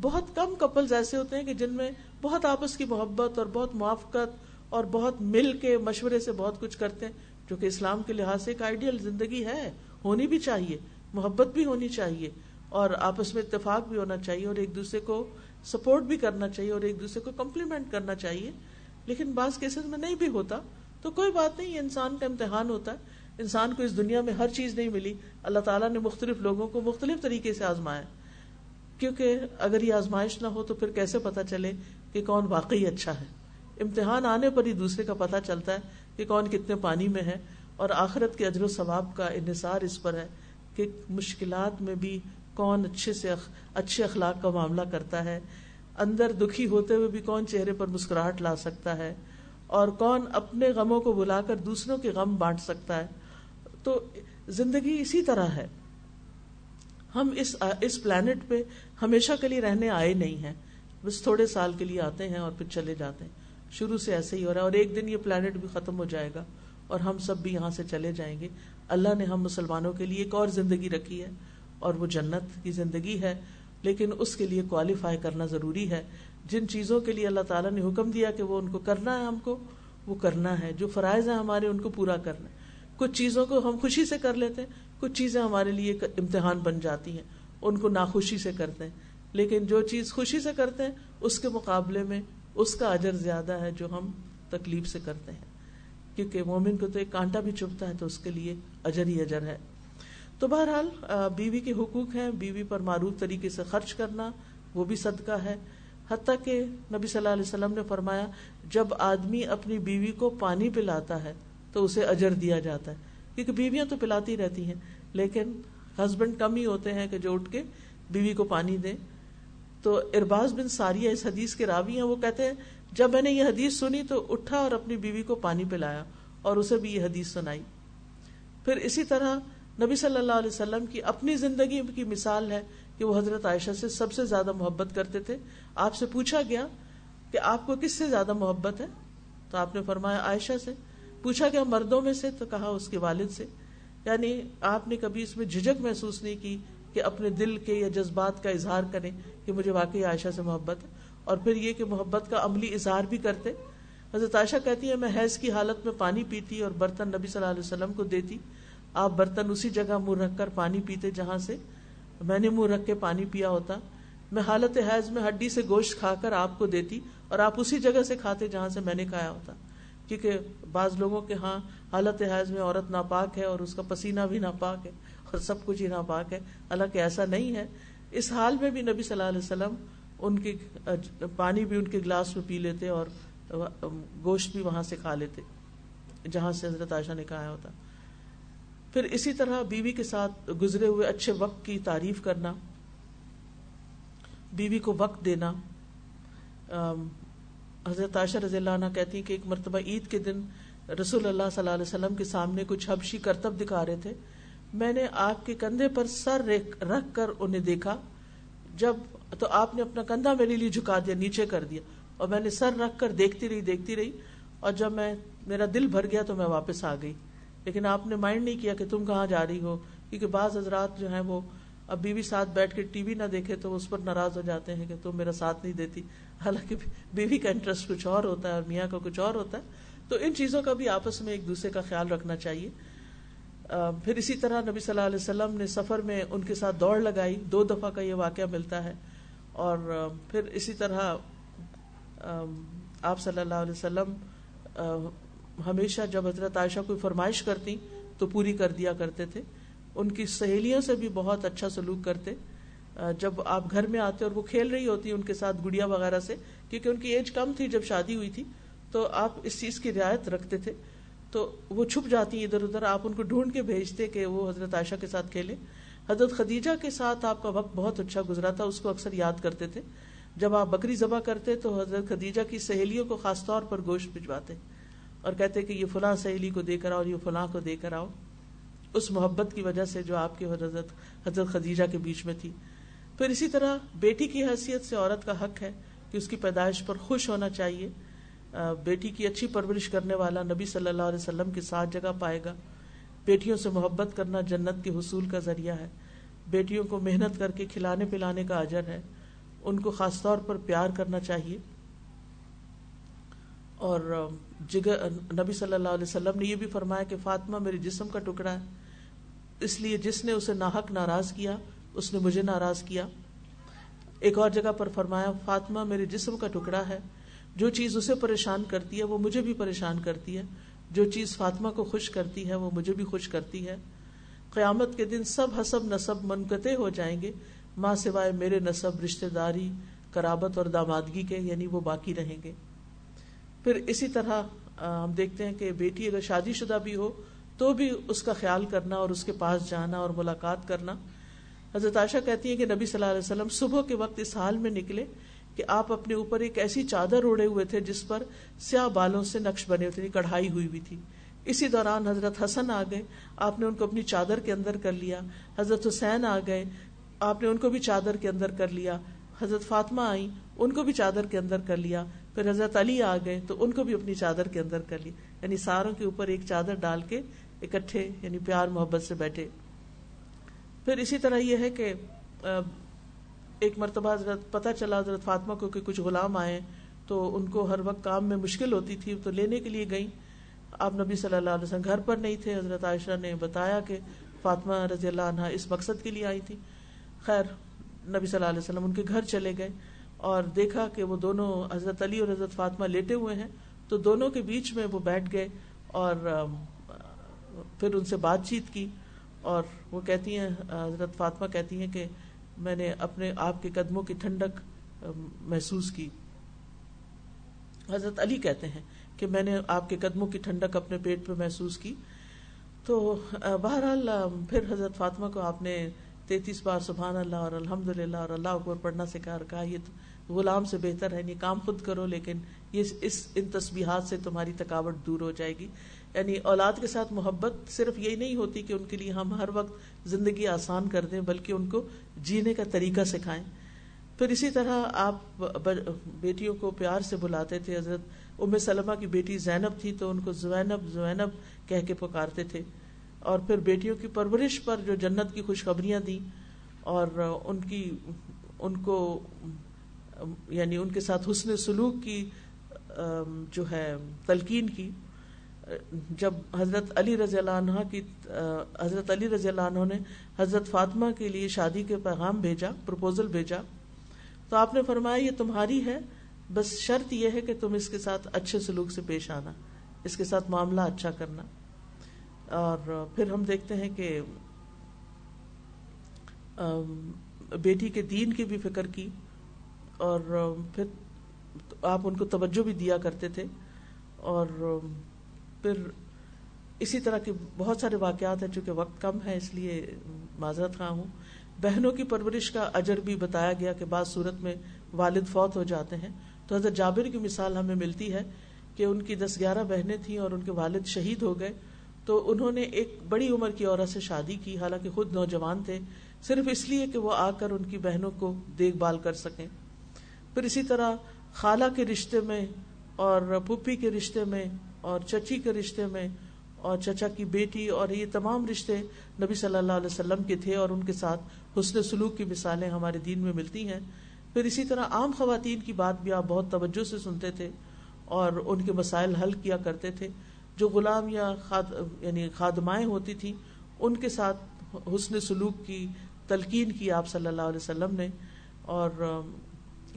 بہت کم کپلز ایسے ہوتے ہیں کہ جن میں بہت آپس کی محبت اور بہت موافقت اور بہت مل کے مشورے سے بہت کچھ کرتے ہیں، جو کہ اسلام کے لحاظ سے ایک آئیڈیل زندگی ہے۔ ہونی بھی چاہیے، محبت بھی ہونی چاہیے اور آپس میں اتفاق بھی ہونا چاہیے اور ایک دوسرے کو سپورٹ بھی کرنا چاہیے اور ایک دوسرے کو کمپلیمنٹ کرنا چاہیے۔ لیکن بعض کیسز میں نہیں بھی ہوتا، تو کوئی بات نہیں، یہ انسان کا امتحان ہوتا ہے۔ انسان کو اس دنیا میں ہر چیز نہیں ملی۔ اللہ تعالیٰ نے مختلف لوگوں کو مختلف طریقے سے آزمایا۔ کیونکہ اگر یہ آزمائش نہ ہو تو پھر کیسے پتا چلے کہ کون واقعی اچھا ہے؟ امتحان آنے پر ہی دوسرے کا پتا چلتا ہے کہ کون کتنے پانی میں ہے۔ اور آخرت کے اجر و ثواب کا انحصار اس پر ہے کہ مشکلات میں بھی کون اچھے سے اچھے اخلاق کا معاملہ کرتا ہے۔ اندر دکھی ہوتے ہوئے بھی کون چہرے پر مسکراہٹ لا سکتا ہے۔ اور کون اپنے غموں کو بلا کر دوسروں کے غم بانٹ سکتا ہے۔ تو زندگی اسی طرح ہے۔ ہم اس اس پلانٹ پہ ہمیشہ کے لیے رہنے آئے نہیں ہیں۔ بس تھوڑے سال کے لیے آتے ہیں اور پھر چلے جاتے ہیں۔ شروع سے ایسے ہی ہو رہا ہے اور ایک دن یہ پلانٹ بھی ختم ہو جائے گا اور ہم سب بھی یہاں سے چلے جائیں گے۔ اللہ نے ہم مسلمانوں کے لیے ایک اور زندگی رکھی ہے اور وہ جنت کی زندگی ہے۔ لیکن اس کے لیے کوالیفائی کرنا ضروری ہے۔ جن چیزوں کے لیے اللہ تعالیٰ نے حکم دیا کہ وہ ان کو کرنا ہے ہم کو، وہ کرنا ہے۔ جو فرائض ہیں ہمارے، ان کو پورا کرنا ہے۔ کچھ چیزوں کو ہم خوشی سے کر لیتے ہیں، کچھ چیزیں ہمارے لیے امتحان بن جاتی ہیں، ان کو ناخوشی سے کرتے ہیں۔ لیکن جو چیز خوشی سے کرتے ہیں، اس کے مقابلے میں اس کا اجر زیادہ ہے جو ہم تکلیف سے کرتے ہیں۔ کیونکہ مومن کو تو ایک کانٹا بھی چبھتا ہے، تو اس کے لیے اجر ہی اجر ہے۔ تو بہرحال بیوی کے حقوق ہیں، بیوی پر معروف طریقے سے خرچ کرنا وہ بھی صدقہ ہے۔ حتیٰ کہ نبی صلی اللہ علیہ وسلم نے فرمایا، جب آدمی اپنی بیوی کو پانی پلاتا ہے تو اسے اجر دیا جاتا ہے۔ کیونکہ بیویاں تو پلاتی رہتی ہیں، لیکن ہسبینڈ کم ہی ہوتے ہیں کہ جو اٹھ کے بیوی کو پانی دیں تو ارباز بن ساریہ اس حدیث کے راوی ہیں، وہ کہتے ہیں، جب میں نے یہ حدیث سنی تو اٹھا اور اپنی بیوی کو پانی پلایا اور اسے بھی یہ حدیث سنائی۔ پھر اسی طرح نبی صلی اللہ علیہ وسلم کی اپنی زندگی کی مثال ہے کہ وہ حضرت عائشہ سے سب سے زیادہ محبت کرتے تھے۔ آپ سے پوچھا گیا کہ آپ کو کس سے زیادہ محبت ہے؟ تو آپ نے فرمایا عائشہ سے۔ پوچھا گیا مردوں میں سے تو کہا اس کے والد سے یعنی آپ نے کبھی اس میں جھجک محسوس نہیں کی کہ اپنے دل کے یا جذبات کا اظہار کریں کہ مجھے واقعی عائشہ سے محبت ہے؟ اور پھر یہ کہ محبت کا عملی اظہار بھی کرتے۔ حضرت عائشہ کہتی ہے میں حیض کی حالت میں پانی پیتی اور برتن نبی صلی اللہ علیہ وسلم کو دیتی۔ آپ برتن اسی جگہ منہ رکھ کر پانی پیتے جہاں سے میں نے منہ رکھ کے پانی پیا ہوتا۔ میں حالت حیض میں ہڈی سے گوشت کھا کر آپ کو دیتی اور آپ اسی جگہ سے کھاتے جہاں سے میں نے کھایا ہوتا۔ کیونکہ بعض لوگوں کے ہاں حالت حیض میں عورت ناپاک ہے اور اس کا پسینہ بھی ناپاک ہے اور سب کچھ ہی ناپاک ہے، حالانکہ ایسا نہیں ہے۔ اس حال میں بھی نبی صلی اللہ علیہ وسلم ان کے پانی بھی ان کے گلاس میں پی لیتے اور گوشت بھی وہاں سے کھا لیتے، جہاں سے حضرت عائشہ نے کہا ہوتا۔ پھر اسی طرح بیوی کے ساتھ گزرے ہوئے اچھے وقت کی تعریف کرنا، بیوی کو وقت دینا حضرت عائشہ رضی اللہ عنہ کہتی کہ ایک مرتبہ عید کے دن رسول اللہ صلی اللہ علیہ وسلم کے سامنے کچھ حبشی کرتب دکھا رہے تھے۔ میں نے آپ کے کندھے پر سر رکھ کر انہیں دیکھا۔ جب تو آپ نے اپنا کندھا میرے لیے جھکا دیا، نیچے کر دیا۔ اور میں نے سر رکھ کر دیکھتی رہی دیکھتی رہی۔ اور جب میں میرا دل بھر گیا تو میں واپس آ گئی۔ لیکن آپ نے مائنڈ نہیں کیا کہ تم کہاں جا رہی ہو۔ کیونکہ بعض حضرات جو ہیں وہ اب بیوی ساتھ بیٹھ کے ٹی وی نہ دیکھے تو اس پر ناراض ہو جاتے ہیں کہ تم میرا ساتھ نہیں دیتی۔ حالانکہ بیوی کا انٹرسٹ کچھ اور ہوتا ہے اور میاں کا کچھ اور ہوتا ہے، تو ان چیزوں کا بھی آپس میں ایک دوسرے کا خیال رکھنا چاہیے۔ پھر اسی طرح نبی صلی اللہ علیہ وسلم نے سفر میں ان کے ساتھ دوڑ لگائی، دو دفعہ کا یہ واقعہ ملتا ہے۔ اور پھر اسی طرح آپ صلی اللہ علیہ وسلم ہمیشہ جب حضرت عائشہ کوئی فرمائش کرتی تو پوری کر دیا کرتے تھے۔ ان کی سہیلیوں سے بھی بہت اچھا سلوک کرتے۔ جب آپ گھر میں آتے اور وہ کھیل رہی ہوتی ان کے ساتھ گڑیا وغیرہ سے، کیونکہ ان کی ایج کم تھی جب شادی ہوئی تھی، تو آپ اس چیز کی رعایت رکھتے تھے۔ تو وہ چھپ جاتی ادھر ادھر، آپ ان کو ڈھونڈ کے بھیجتے کہ وہ حضرت عائشہ کے ساتھ کھیلے حضرت خدیجہ کے ساتھ آپ کا وقت بہت اچھا گزرا تھا، اس کو اکثر یاد کرتے تھے۔ جب آپ بکری ذبح کرتے تو حضرت خدیجہ کی سہیلیوں کو خاص طور پر گوشت بھجواتے اور کہتے کہ یہ فلاں سہیلی کو دے کر آؤ، یہ فلاں کو دے کر آؤ۔ اس محبت کی وجہ سے جو آپ کے حضرت حضرت خدیجہ کے بیچ میں تھی۔ پھر اسی طرح بیٹی کی حیثیت سے عورت کا حق ہے کہ اس کی پیدائش پر خوش ہونا چاہیے۔ بیٹی کی اچھی پرورش کرنے والا نبی صلی اللہ علیہ وسلم کے ساتھ جگہ پائے گا۔ بیٹیوں سے محبت کرنا جنت کے حصول کا ذریعہ ہے۔ بیٹیوں کو محنت کر کے کھلانے پلانے کا اجر ہے۔ ان کو خاص طور پر پیار کرنا چاہیے۔ اور جگر نبی صلی اللہ علیہ وسلم نے یہ بھی فرمایا کہ فاطمہ میرے جسم کا ٹکڑا ہے۔ اس لیے جس نے اسے ناحق ناراض کیا اس نے مجھے ناراض کیا۔ ایک اور جگہ پر فرمایا، فاطمہ میرے جسم کا ٹکڑا ہے، جو چیز اسے پریشان کرتی ہے وہ مجھے بھی پریشان کرتی ہے، جو چیز فاطمہ کو خوش کرتی ہے وہ مجھے بھی خوش کرتی ہے۔ قیامت کے دن سب حسب نصب منقطع ہو جائیں گے، ماں سوائے میرے نصب رشتے داری کرابت اور دامادگی کے یعنی وہ باقی رہیں گے۔ پھر اسی طرح ہم دیکھتے ہیں کہ بیٹی اگر شادی شدہ بھی ہو تو بھی اس کا خیال کرنا اور اس کے پاس جانا اور ملاقات کرنا۔ حضرت عائشہ کہتی ہے کہ نبی صلی اللہ علیہ وسلم صبح کے وقت اس حال میں نکلے کہ آپ اپنے اوپر ایک ایسی چادر اڑے ہوئے تھے جس پر سیاہ بالوں سے نقش بنے ہوئے تھے یعنی کڑھائی ہوئی ہوئی تھی۔ اسی دوران حضرت حسن آ گئے، آپ نے ان کو اپنی چادر کے اندر کر لیا۔ حضرت حسین آ گئے، آپ نے ان کو بھی چادر کے اندر کر لیا۔ حضرت فاطمہ آئی ان کو بھی چادر کے اندر کر لیا۔ پھر حضرت علی آ گئے، تو ان کو بھی اپنی چادر کے اندر کر لی یعنی ساروں کے اوپر ایک چادر ڈال کے اکٹھے یعنی پیار محبت سے بیٹھے۔ پھر اسی طرح یہ ہے کہ ایک مرتبہ حضرت پتہ چلا، حضرت فاطمہ کو کہ کچھ غلام آئے تو ان کو ہر وقت کام میں مشکل ہوتی تھی، تو لینے کے لیے گئی آپ نبی صلی اللہ علیہ وسلم گھر پر نہیں تھے، حضرت عائشہ نے بتایا کہ فاطمہ رضی اللہ عنہ اس مقصد کے لیے آئی تھی۔ خیر، نبی صلی اللہ علیہ وسلم ان کے گھر چلے گئے اور دیکھا کہ وہ دونوں حضرت علی اور حضرت فاطمہ لیٹے ہوئے ہیں۔ تو دونوں کے بیچ میں وہ بیٹھ گئے اور پھر ان سے بات چیت کی۔ اور وہ کہتی ہیں حضرت فاطمہ کہتی ہیں کہ میں نے اپنے آپ کے قدموں کی ٹھنڈک محسوس کی۔ حضرت علی کہتے ہیں کہ میں نے آپ کے قدموں کی ٹھنڈک اپنے پیٹ پہ محسوس کی۔ تو بہرحال پھر حضرت فاطمہ کو آپ نے تینتیس بار سبحان اللہ اور الحمد للہ اور اللہ اکبر پڑھنا سکھا کہا، یہ تو غلام سے بہتر ہے نہیں کام خود کرو، لیکن یہ اس ان تصبیحات سے تمہاری تھکاوٹ دور ہو جائے گی۔ یعنی اولاد کے ساتھ محبت صرف یہی نہیں ہوتی کہ ان کے لیے ہم ہر وقت زندگی آسان کر دیں، بلکہ ان کو جینے کا طریقہ سکھائیں۔ پھر اسی طرح آپ بیٹیوں کو پیار سے بلاتے تھے۔ حضرت ام سلمہ کی بیٹی زینب تھی تو ان کو زینب زینب کہہ کے پکارتے تھے۔ اور پھر بیٹیوں کی پرورش پر جو جنت کی خوشخبریاں دی اور ان کی، ان کو یعنی ان کے ساتھ حسن سلوک کی جو ہے، تلقین کی۔ جب حضرت علی رضی اللہ عنہ کی حضرت علی رضی اللہ عنہ نے حضرت فاطمہ کے لیے شادی کے پیغام بھیجا پرپوزل بھیجا، تو آپ نے فرمایا یہ تمہاری ہے، بس شرط یہ ہے کہ تم اس کے ساتھ اچھے سلوک سے پیش آنا، اس کے ساتھ معاملہ اچھا کرنا۔ اور پھر ہم دیکھتے ہیں کہ بیٹی کے دین کی بھی فکر کی، اور پھر آپ ان کو توجہ بھی دیا کرتے تھے، اور پھر اسی طرح کے بہت سارے واقعات ہیں، چونکہ وقت کم ہے، اس لیے معذرت خواہ ہوں۔ بہنوں کی پرورش کا اجر بھی بتایا گیا کہ بعض صورت میں والد فوت ہو جاتے ہیں۔ تو حضرت جابر کی مثال ہمیں ملتی ہے کہ ان کی دس گیارہ بہنیں تھیں اور ان کے والد شہید ہو گئے۔ تو انہوں نے ایک بڑی عمر کی عورت سے شادی کی، حالانکہ خود نوجوان تھے۔ صرف اس لیے کہ وہ آ کر ان کی بہنوں کو دیکھ بھال کر سکیں۔ پھر اسی طرح خالہ کے رشتے میں اور پھپھی کے رشتے میں اور چچی کے رشتے میں اور چچا کی بیٹی اور یہ تمام رشتے نبی صلی اللہ علیہ وسلم کے تھے اور ان کے ساتھ حسن سلوک کی مثالیں ہمارے دین میں ملتی ہیں۔ پھر اسی طرح عام خواتین کی بات بھی آپ بہت توجہ سے سنتے تھے اور ان کے مسائل حل کیا کرتے تھے۔ جو غلام یا خاد یعنی خادمائیں ہوتی تھیں، ان کے ساتھ حسن سلوک کی تلقین کی آپ صلی اللہ علیہ وسلم نے۔ اور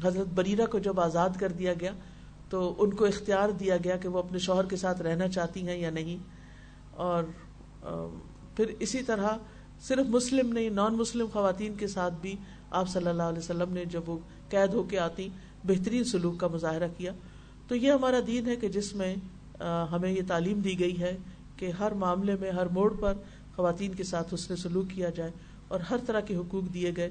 حضرت بریرہ کو جب آزاد کر دیا گیا تو ان کو اختیار دیا گیا کہ وہ اپنے شوہر کے ساتھ رہنا چاہتی ہیں یا نہیں۔ اور پھر اسی طرح صرف مسلم نہیں نان مسلم خواتین کے ساتھ بھی آپ صلی اللہ علیہ وسلم نے جب وہ قید ہو کے آتی، بہترین سلوک کا مظاہرہ کیا۔ تو یہ ہمارا دین ہے کہ جس میں ہمیں یہ تعلیم دی گئی ہے کہ ہر معاملے میں، ہر موڑ پر خواتین کے ساتھ حسن سلوک کیا جائے اور ہر طرح کے حقوق دیے گئے۔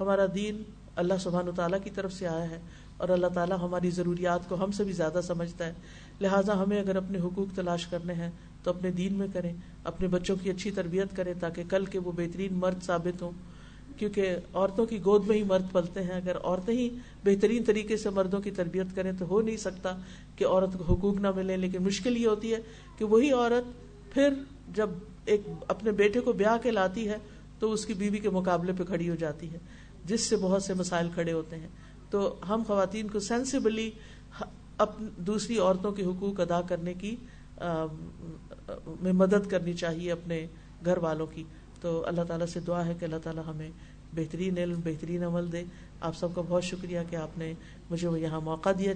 ہمارا دین اللہ سبحان و تعالیٰ کی طرف سے آیا ہے۔ اور اللہ تعالیٰ ہماری ضروریات کو ہم سے بھی زیادہ سمجھتا ہے۔ لہٰذا ہمیں اگر اپنے حقوق تلاش کرنے ہیں تو اپنے دین میں کریں، اپنے بچوں کی اچھی تربیت کریں تاکہ کل کے وہ بہترین مرد ثابت ہوں۔ کیونکہ عورتوں کی گود میں ہی مرد پلتے ہیں۔ اگر عورتیں ہی بہترین طریقے سے مردوں کی تربیت کریں تو ہو نہیں سکتا کہ عورت کو حقوق نہ ملے لیکن مشکل یہ ہوتی ہے کہ وہی عورت پھر جب ایک اپنے بیٹے کو بیاہ کے لاتی ہے تو اس کی بیوی کے مقابلے پہ کھڑی ہو جاتی ہے، جس سے بہت سے مسائل کھڑے ہوتے ہیں۔ تو ہم خواتین کو سینسیبلی دوسری عورتوں کے حقوق ادا کرنے کی میں مدد کرنی چاہیے اپنے گھر والوں کی۔ تو اللہ تعالیٰ سے دعا ہے کہ اللہ تعالیٰ ہمیں بہترین علم، بہترین عمل دے۔ آپ سب کا بہت شکریہ کہ آپ نے مجھے یہاں موقع دیا۔